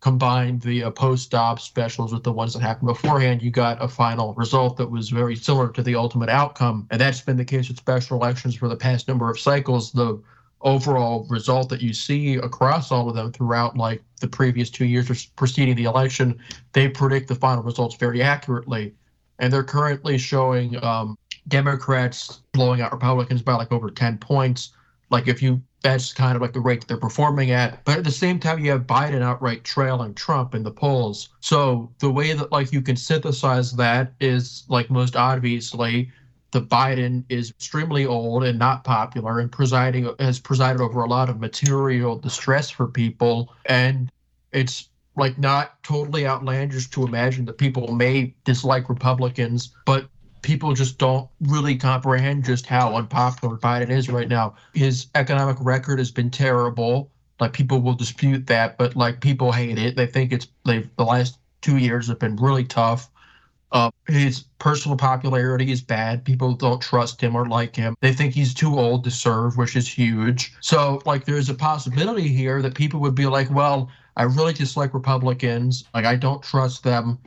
combine the uh, post-Dobbs specials with the ones that happened beforehand, you got a final result that was very similar to the ultimate outcome. And that's been the case with special elections for the past number of cycles. The overall result that you see across all of them throughout like the previous two years preceding the election, they predict the final results very accurately. And they're currently showing um, Democrats blowing out Republicans by like over 10 points. Like if you that's kind of like the rate that they're performing at. But at the same time, you have Biden outright trailing Trump in the polls. So the way that like you can synthesize that is like most obviously the Biden is extremely old and not popular and presiding has presided over a lot of material distress for people. And it's like not totally outlandish to imagine that people may dislike Republicans, but people just don't really comprehend just how unpopular Biden is right now. His economic record has been terrible. Like people will dispute that, but like people hate it. They think it's they the last two years have been really tough. Uh, his personal popularity is bad. People don't trust him or like him. They think he's too old to serve, which is huge. So, like, there's a possibility here that people would be like, well, I really dislike Republicans. Like, I don't trust them.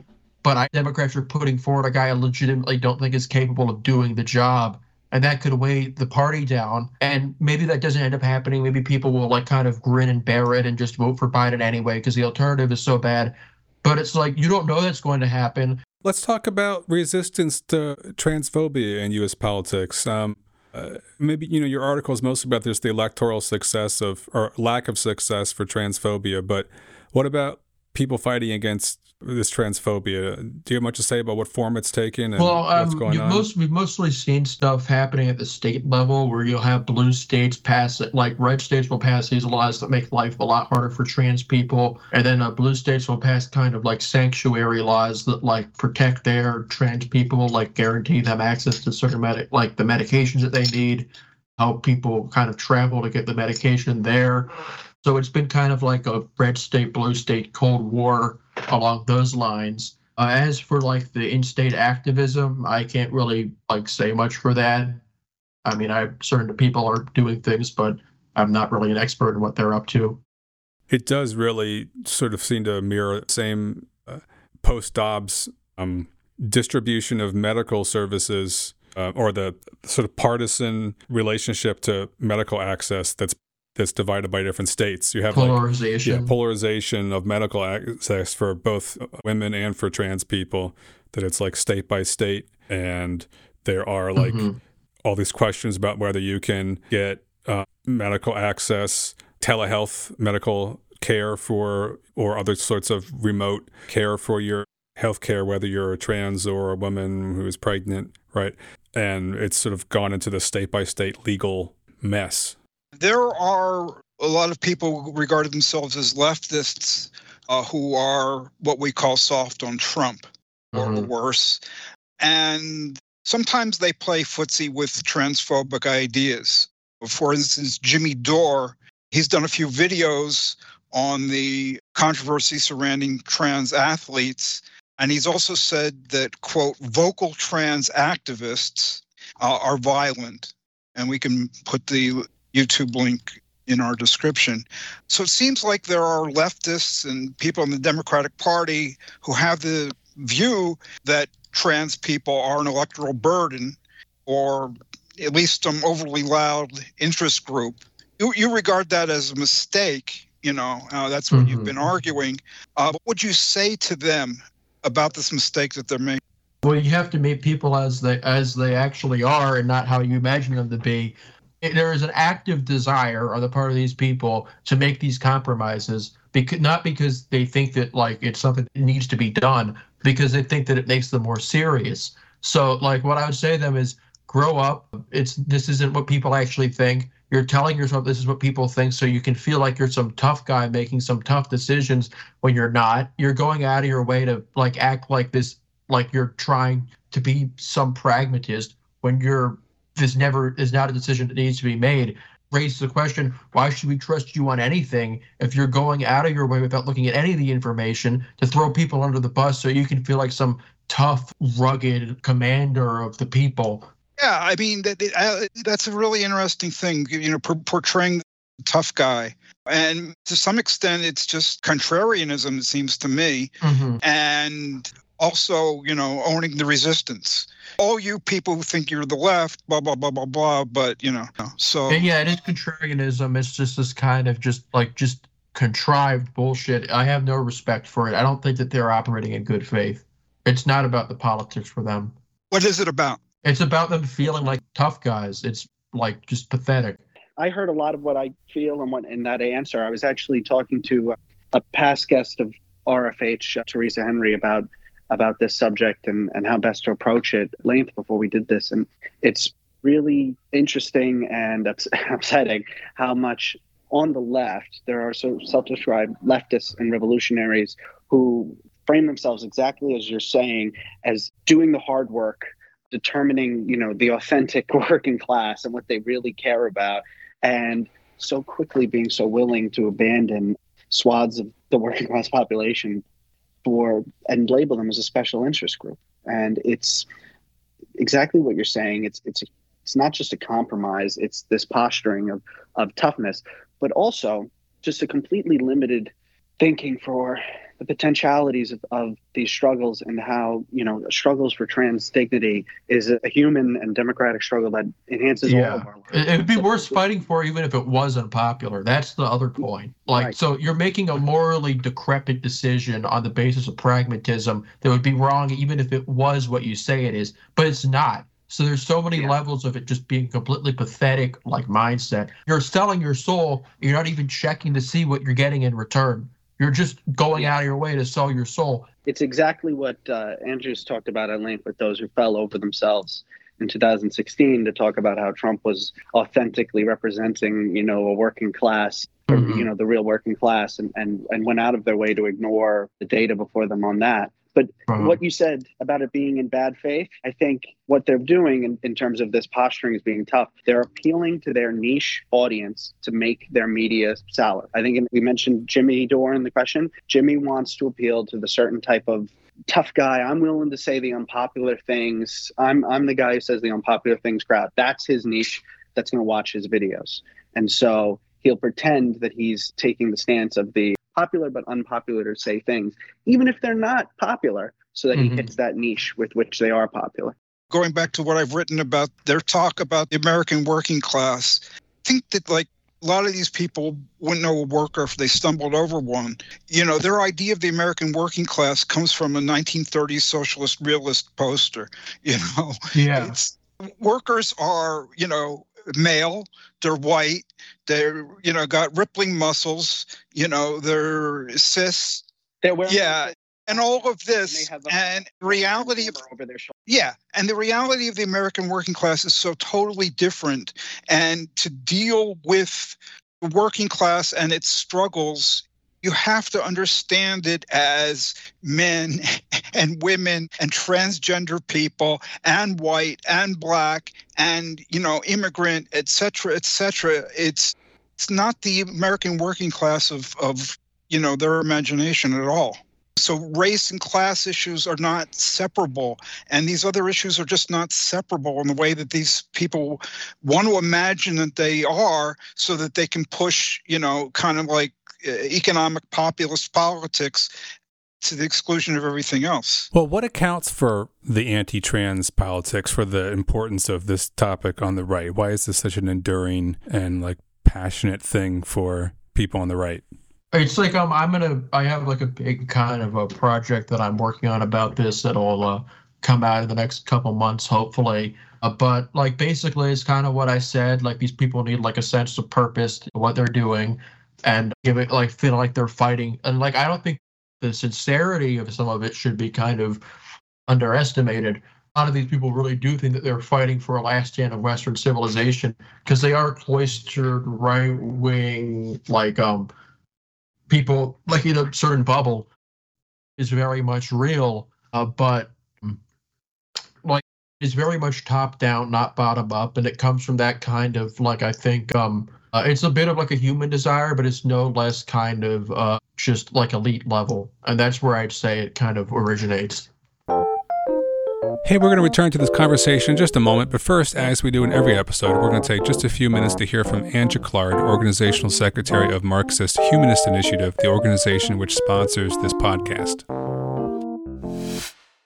But I, Democrats are putting forward a guy I legitimately don't think is capable of doing the job. And that could weigh the party down. And maybe that doesn't end up happening. Maybe people will, like, kind of grin and bear it and just vote for Biden anyway because the alternative is so bad. But it's like, you don't know that's going to happen. Let's talk about resistance to transphobia in U.S. politics. Um, uh, maybe you know your article is mostly about this the electoral success of or lack of success for transphobia, but what about people fighting against this transphobia. Do you have much to say about what form it's taken and well, um, what's going on? Most, we've mostly seen stuff happening at the state level where you'll have blue states pass it, like red states will pass these laws that make life a lot harder for trans people, and then uh, blue states will pass kind of like sanctuary laws that like protect their trans people, like guarantee them access to certain medic, like the medications that they need, help people kind of travel to get the medication there. So it's been kind of like a red state, blue state Cold War along those lines. Uh, as for like the in-state activism, I can't really like say much for that. I mean, I'm certain people are doing things, but I'm not really an expert in what they're up to. It does really sort of seem to mirror the same uh, post Dobbs um, distribution of medical services uh, or the sort of partisan relationship to medical access that's that's divided by different states. You have polarization, like, yeah, polarization of medical access for both women and for trans people. That it's like state by state, and there are like mm-hmm. all these questions about whether you can get uh, medical access, telehealth medical care for, or other sorts of remote care for your health care, whether you're a trans or a woman who is pregnant, right? And it's sort of gone into the state by state legal mess there are a lot of people who regard themselves as leftists uh, who are what we call soft on Trump or mm-hmm. worse. And sometimes they play footsie with transphobic ideas. For instance, Jimmy Dore, he's done a few videos on the controversy surrounding trans athletes. And he's also said that, quote, vocal trans activists uh, are violent. And we can put the YouTube link in our description. So it seems like there are leftists and people in the Democratic Party who have the view that trans people are an electoral burden or at least some overly loud interest group. You, you regard that as a mistake, you know, uh, that's what mm-hmm. you've been arguing. Uh, what would you say to them about this mistake that they're making? Well, you have to meet people as they as they actually are, and not how you imagine them to be there is an active desire on the part of these people to make these compromises because not because they think that like it's something that needs to be done because they think that it makes them more serious. So like what i would say to them is grow up. It's this isn't what people actually think. You're telling yourself this is what people think so you can feel like you're some tough guy making some tough decisions when you're not. You're going out of your way to like act like this like you're trying to be some pragmatist when you're this never is not a decision that needs to be made. Raises the question why should we trust you on anything if you're going out of your way without looking at any of the information to throw people under the bus so you can feel like some tough rugged commander of the people? Yeah i mean that, uh, that's a really interesting thing you know portraying the tough guy. And to some extent it's just contrarianism it seems to me. Mm-hmm. and also, you know, owning the resistance. All you people who think you're the left, blah blah blah blah blah. But you know, so yeah, it is contrarianism. It's just this kind of just like just contrived bullshit. I have no respect for it. I don't think that they're operating in good faith. It's not about the politics for them. What is it about? It's about them feeling like tough guys. It's like just pathetic. I heard a lot of what I feel and what in that answer. I was actually talking to a past guest of RFH, uh, Teresa Henry, about about this subject and, and how best to approach it length before we did this. And it's really interesting and ups- upsetting how much on the left there are so self-described leftists and revolutionaries who frame themselves exactly as you're saying as doing the hard work determining, you know, the authentic working class and what they really care about, and so quickly being so willing to abandon swaths of the working class population for and label them as a special interest group. And it's exactly what you're saying. It's it's it's not just a compromise. It's this posturing of of toughness, but also just a completely limited thinking for the potentialities of, of these struggles and how you know struggles for trans dignity is a human and democratic struggle that enhances yeah. all of our lives. It would be worth fighting for even if it was unpopular. That's the other point. Like, Right. so you're making a morally decrepit decision on the basis of pragmatism that would be wrong even if it was what you say it is, but it's not. So there's so many Yeah. levels of it just being completely pathetic, like mindset. You're selling your soul. You're not even checking to see what you're getting in return. You're just going out of your way to sell your soul. It's exactly what uh, Andrews talked about at length with those who fell over themselves in 2016 to talk about how Trump was authentically representing, you know, a working class, or, Mhm. you know, the real working class, and, and and went out of their way to ignore the data before them on that. But Uh-huh. what you said about it being in bad faith, I think what they're doing in, in terms of this posturing as being tough, they're appealing to their niche audience to make their media sour. I think we mentioned Jimmy Dore in the question. Jimmy wants to appeal to the certain type of tough guy. I'm willing to say the unpopular things. I'm I'm the guy who says the unpopular things crowd. That's his niche that's going to watch his videos. And so he'll pretend that he's taking the stance of the popular but unpopular to say things, even if they're not popular, so that he Mhm. hits that niche with which they are popular. going back to what I've written about their talk about the American working class, I think that like a lot of these people wouldn't know a worker if they stumbled over one. You know, their idea of the American working class comes from a 1930s socialist realist poster. You know, Yeah. it's workers are, you know, male, they're white, they're, you know, got rippling muscles, you know, they're cis, They're wearing yeah, and all of and they this have and reality of over their shoulder. yeah, and the reality of the American working class is so totally different. And to deal with the working class and its struggles, you have to understand it as men and women and transgender people and white and black and you know immigrant, et cetera, et cetera. It's it's not the American working class of of you know their imagination at all. So race and class issues are not separable, and these other issues are just not separable in the way that these people want to imagine that they are, so that they can push, you know, kind of like economic populist politics to the exclusion of everything else. Well, what accounts for the anti trans politics, for the importance of this topic on the right? Why is this such an enduring and like passionate thing for people on the right? It's like um, I'm gonna. I have like a big kind of a project that I'm working on about this that'll uh, come out in the next couple months, hopefully. Uh, but like basically, it's kind of what I said. Like these people need like a sense of purpose to what they're doing, and give it like feel like they're fighting. And like I don't think the sincerity of some of it should be kind of underestimated. A lot of these people really do think that they're fighting for a last stand of Western civilization because they are cloistered right wing like um people like in a certain bubble is very much real, uh, but mm, like is very much top down, not bottom up, and it comes from that kind of like I think um uh, it's a bit of like a human desire, but it's no less kind of uh just like elite level, and that's where I'd say it kind of originates. Hey, we're going to return to this conversation in just a moment, but first, as we do in every episode, we're going to take just a few minutes to hear from Anne Jaclard, Organizational Secretary of Marxist Humanist Initiative, the organization which sponsors this podcast.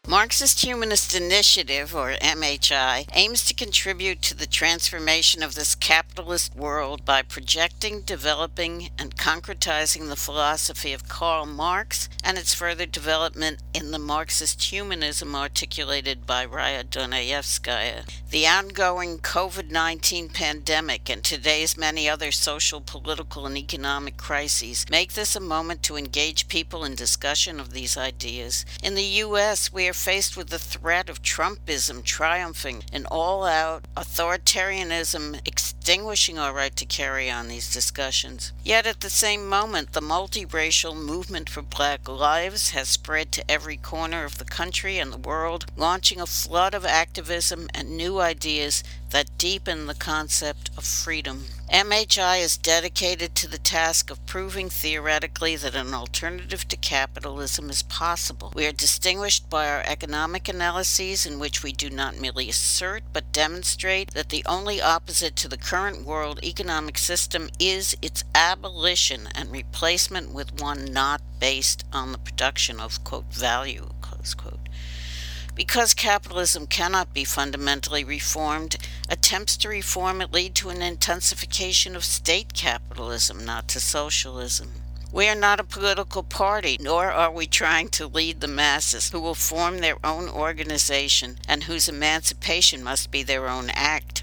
Marxist Humanist Initiative, or MHI, aims to contribute to the transformation of this capitalist world by projecting, developing, and concretizing the philosophy of Karl Marx and its further development in the Marxist humanism articulated by Raya Dunayevskaya. The ongoing COVID 19 pandemic and today's many other social, political, and economic crises make this a moment to engage people in discussion of these ideas. In the U.S., we are faced with the threat of Trumpism triumphing, an all out authoritarianism extending extinguishing our right to carry on these discussions. Yet at the same moment, the multiracial movement for black lives has spread to every corner of the country and the world, launching a flood of activism and new ideas that deepen the concept of freedom. MHI is dedicated to the task of proving theoretically that an alternative to capitalism is possible. We are distinguished by our economic analyses, in which we do not merely assert but demonstrate that the only opposite to the current world economic system is its abolition and replacement with one not based on the production of, quote, value, close quote. Because capitalism cannot be fundamentally reformed, attempts to reform it lead to an intensification of state capitalism, not to socialism. We are not a political party, nor are we trying to lead the masses who will form their own organization and whose emancipation must be their own act.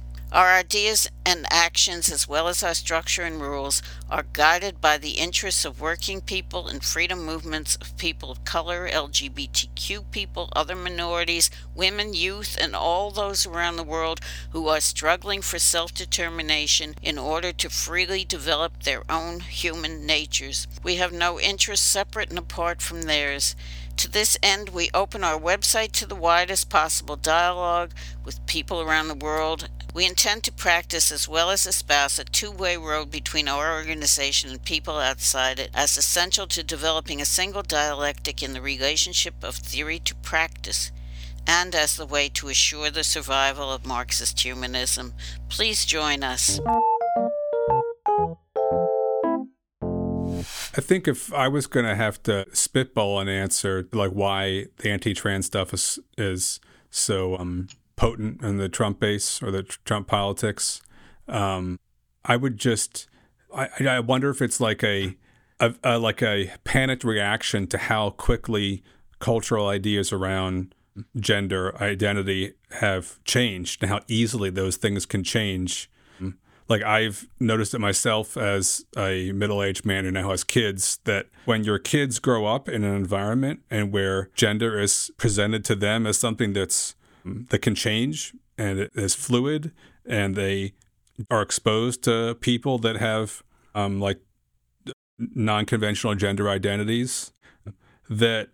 Our ideas and actions, as well as our structure and rules, are guided by the interests of working people and freedom movements of people of color, LGBTQ people, other minorities, women, youth, and all those around the world who are struggling for self determination in order to freely develop their own human natures. We have no interests separate and apart from theirs. To this end, we open our website to the widest possible dialogue with people around the world we intend to practice as well as espouse a two way road between our organization and people outside it as essential to developing a single dialectic in the relationship of theory to practice and as the way to assure the survival of Marxist humanism. Please join us. I think if I was going to have to spitball an answer, like why the anti-trans stuff is is so um, potent in the Trump base or the Trump politics. Um, I would just, I, I wonder if it's like a, a, a like a panicked reaction to how quickly cultural ideas around gender identity have changed and how easily those things can change. Like I've noticed it myself as a middle-aged man who now has kids that when your kids grow up in an environment and where gender is presented to them as something that's that can change and it is fluid and they are exposed to people that have um, like non-conventional gender identities that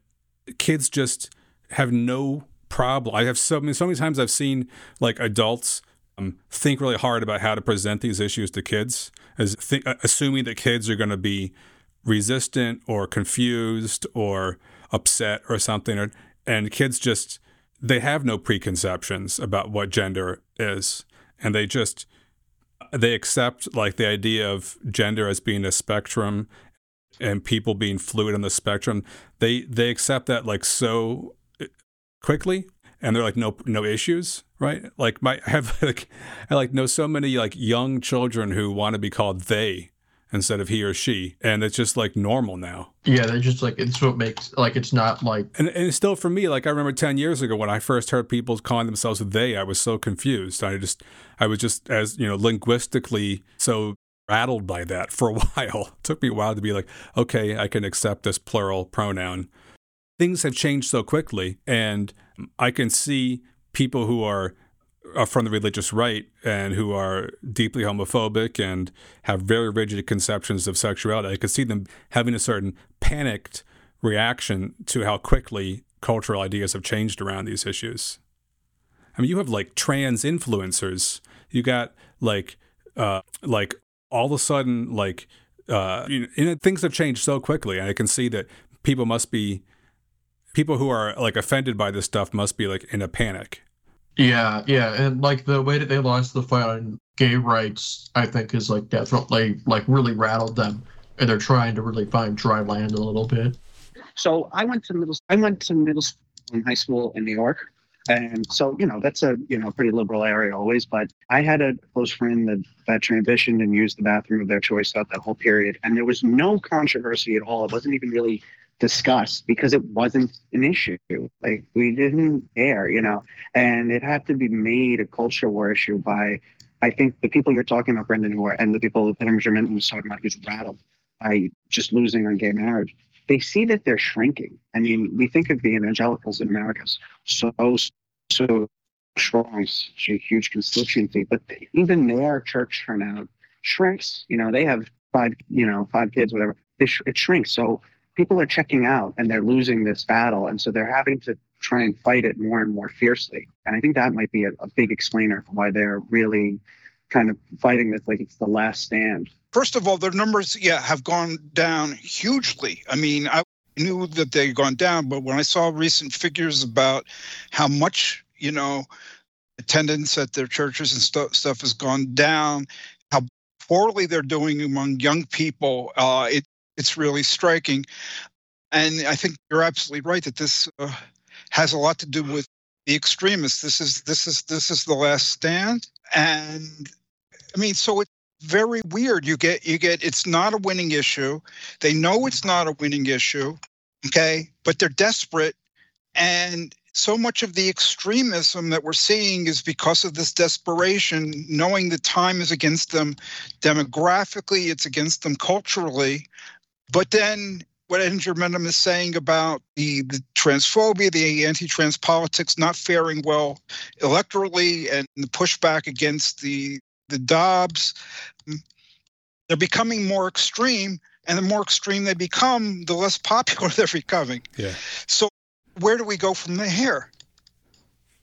kids just have no problem. I have so so many times i've seen like adults um, think really hard about how to present these issues to kids as th- assuming that kids are going to be resistant or confused or upset or something or, and kids just they have no preconceptions about what gender is and they just they accept like the idea of gender as being a spectrum and people being fluid on the spectrum. They they accept that like so quickly and they're like no no issues right? Like my I have like I like know so many like young children who want to be called they instead of he or she and it's just like normal now. Yeah they're just like it's what makes like it's not like and, and still for me like i remember 10 years ago when i first heard people calling themselves they i was so confused. I just i was just as you know linguistically so rattled by that for a while. It took me a while to be like okay i can accept this plural pronoun. Things have changed so quickly and i can see people who are uh, from the religious right and who are deeply homophobic and have very rigid conceptions of sexuality. I could see them having a certain panicked reaction to how quickly cultural ideas have changed around these issues. I mean, you have like trans influencers. You got like, uh, like all of a sudden, like, uh, you know, things have changed so quickly, and I can see that people must be, people who are like offended by this stuff must be like in a panic yeah, yeah, and like the way that they lost the fight on gay rights, I think is like definitely like really rattled them, and they're trying to really find dry land a little bit. So I went to middle. I went to middle school and um, high school in New York, and so you know that's a you know pretty liberal area always. But I had a close friend that that transitioned and used the bathroom of their choice throughout that whole period, and there was no controversy at all. It wasn't even really discussed because it wasn't an issue. Like we didn't care, you know, and it had to be made a culture war issue by, I think, the people you're talking about, Brendan, who are, and the people that Benjamin was talking about who's rattled by just losing on gay marriage. They see that they're shrinking. I mean, we think of the evangelicals in America so, so strong, such a huge constituency, but even their church turnout shrinks. You know, they have five, you know, five kids, whatever. Sh- it shrinks. So people are checking out and they're losing this battle. And so they're having to try and fight it more and more fiercely. And I think that might be a, a big explainer for why they're really kind of fighting this like it's the last stand. First of all, their numbers, yeah, have gone down hugely. I mean, I knew that they'd gone down, but when I saw recent figures about how much, you know, attendance at their churches and st- stuff has gone down, how poorly they're doing among young people, uh, it it's really striking. And I think you're absolutely right that this uh, has a lot to do with the extremists. This is this is this is the last stand, and I mean, so it's very weird. You get you get it's not a winning issue. They know it's not a winning issue, okay, but they're desperate, and so much of the extremism that we're seeing is because of this desperation, knowing the time is against them demographically, it's against them culturally. But then what Ettingermentum is saying about the, the transphobia, the anti-trans politics not faring well electorally, and the pushback against the the Dobbs, they're becoming more extreme. And the more extreme they become, the less popular they're becoming. Yeah. So where do we go from there?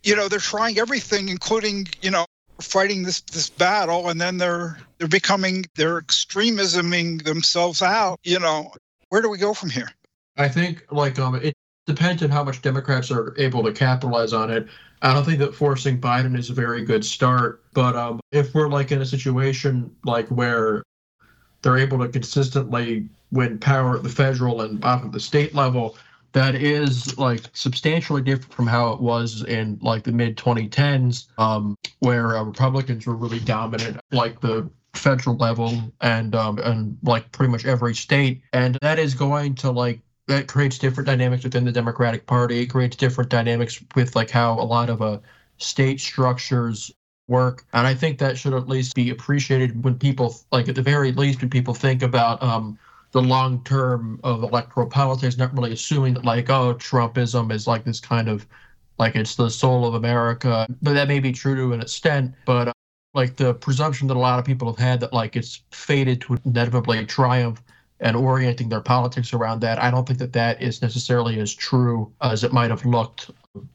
You know, they're trying everything, including, you know, fighting this this battle and then they're they're becoming they're extremisming themselves out you know. Where do we go from here? I think like um it depends on how much democrats are able to capitalize on it. I don't think that forcing biden is a very good start but um if we're like in a situation like where they're able to consistently win power at the federal and off at the state level that is like substantially different from how it was in like the mid 2010s, um, where uh, Republicans were really dominant, like the federal level and um, and like pretty much every state, and that is going to like that creates different dynamics within the Democratic Party. It creates different dynamics with like how a lot of uh, state structures work, and I think that should at least be appreciated when people like at the very least when people think about um, the long term of electoral politics, not really assuming that like, oh, Trumpism is like this kind of like it's the soul of America. But that may be true to an extent. But uh, like the presumption that a lot of people have had that like it's fated to inevitably triumph and orienting their politics around that, I don't think that that is necessarily as true as it might have looked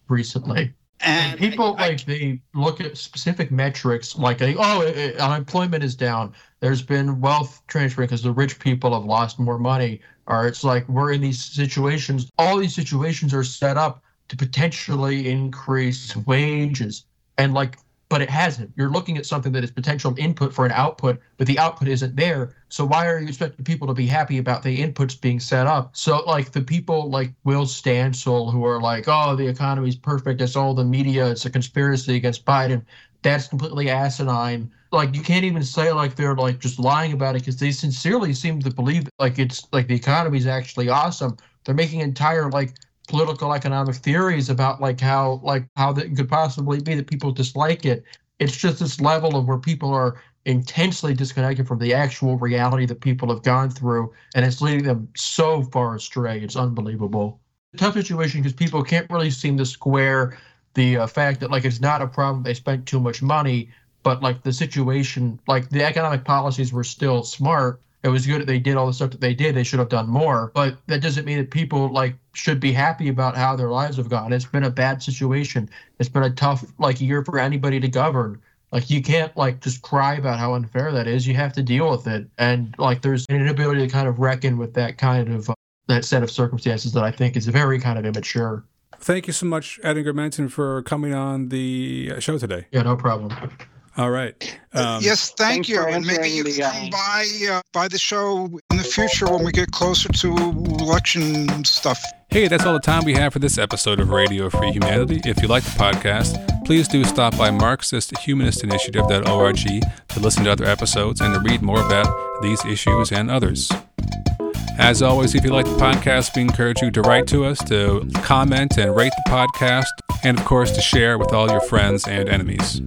recently. And people I, like they look at specific metrics, like oh, unemployment is down. There's been wealth transfer because the rich people have lost more money. Or it's like we're in these situations. All these situations are set up to potentially increase wages, and like but it hasn't. You're looking at something that is potential input for an output, but the output isn't there. So why are you expecting people to be happy about the inputs being set up? So like the people like Will Stancil who are like, oh, the economy's perfect. It's all the media. It's a conspiracy against Biden. That's completely asinine. Like you can't even say like they're like just lying about it because they sincerely seem to believe like it's like the economy is actually awesome. They're making entire like political economic theories about like how like how that could possibly be that people dislike it. It's just this level of where people are intensely disconnected from the actual reality that people have gone through, and it's leading them so far astray. It's unbelievable. Tough situation because people can't really seem to square the uh, fact that like it's not a problem they spent too much money, but like the situation, like the economic policies were still smart, it was good that they did all the stuff that they did. They should have done more, but that doesn't mean that people like should be happy about how their lives have gone. It's been a bad situation. It's been a tough like year for anybody to govern. Like you can't like just cry about how unfair that is. You have to deal with it, and like there's an inability to kind of reckon with that kind of uh, that set of circumstances that I think is very kind of immature. Thank you so much, Ettingermentum, for coming on the show today. Yeah, no problem. All right. Um, yes, thank you. And maybe you can come by uh, by the show in the future when we get closer to election stuff. Hey, that's all the time we have for this episode of Radio Free Humanity. If you like the podcast, please do stop by MarxistHumanistInitiative.org to listen to other episodes and to read more about these issues and others. As always, if you like the podcast, we encourage you to write to us, to comment and rate the podcast, and of course, to share with all your friends and enemies.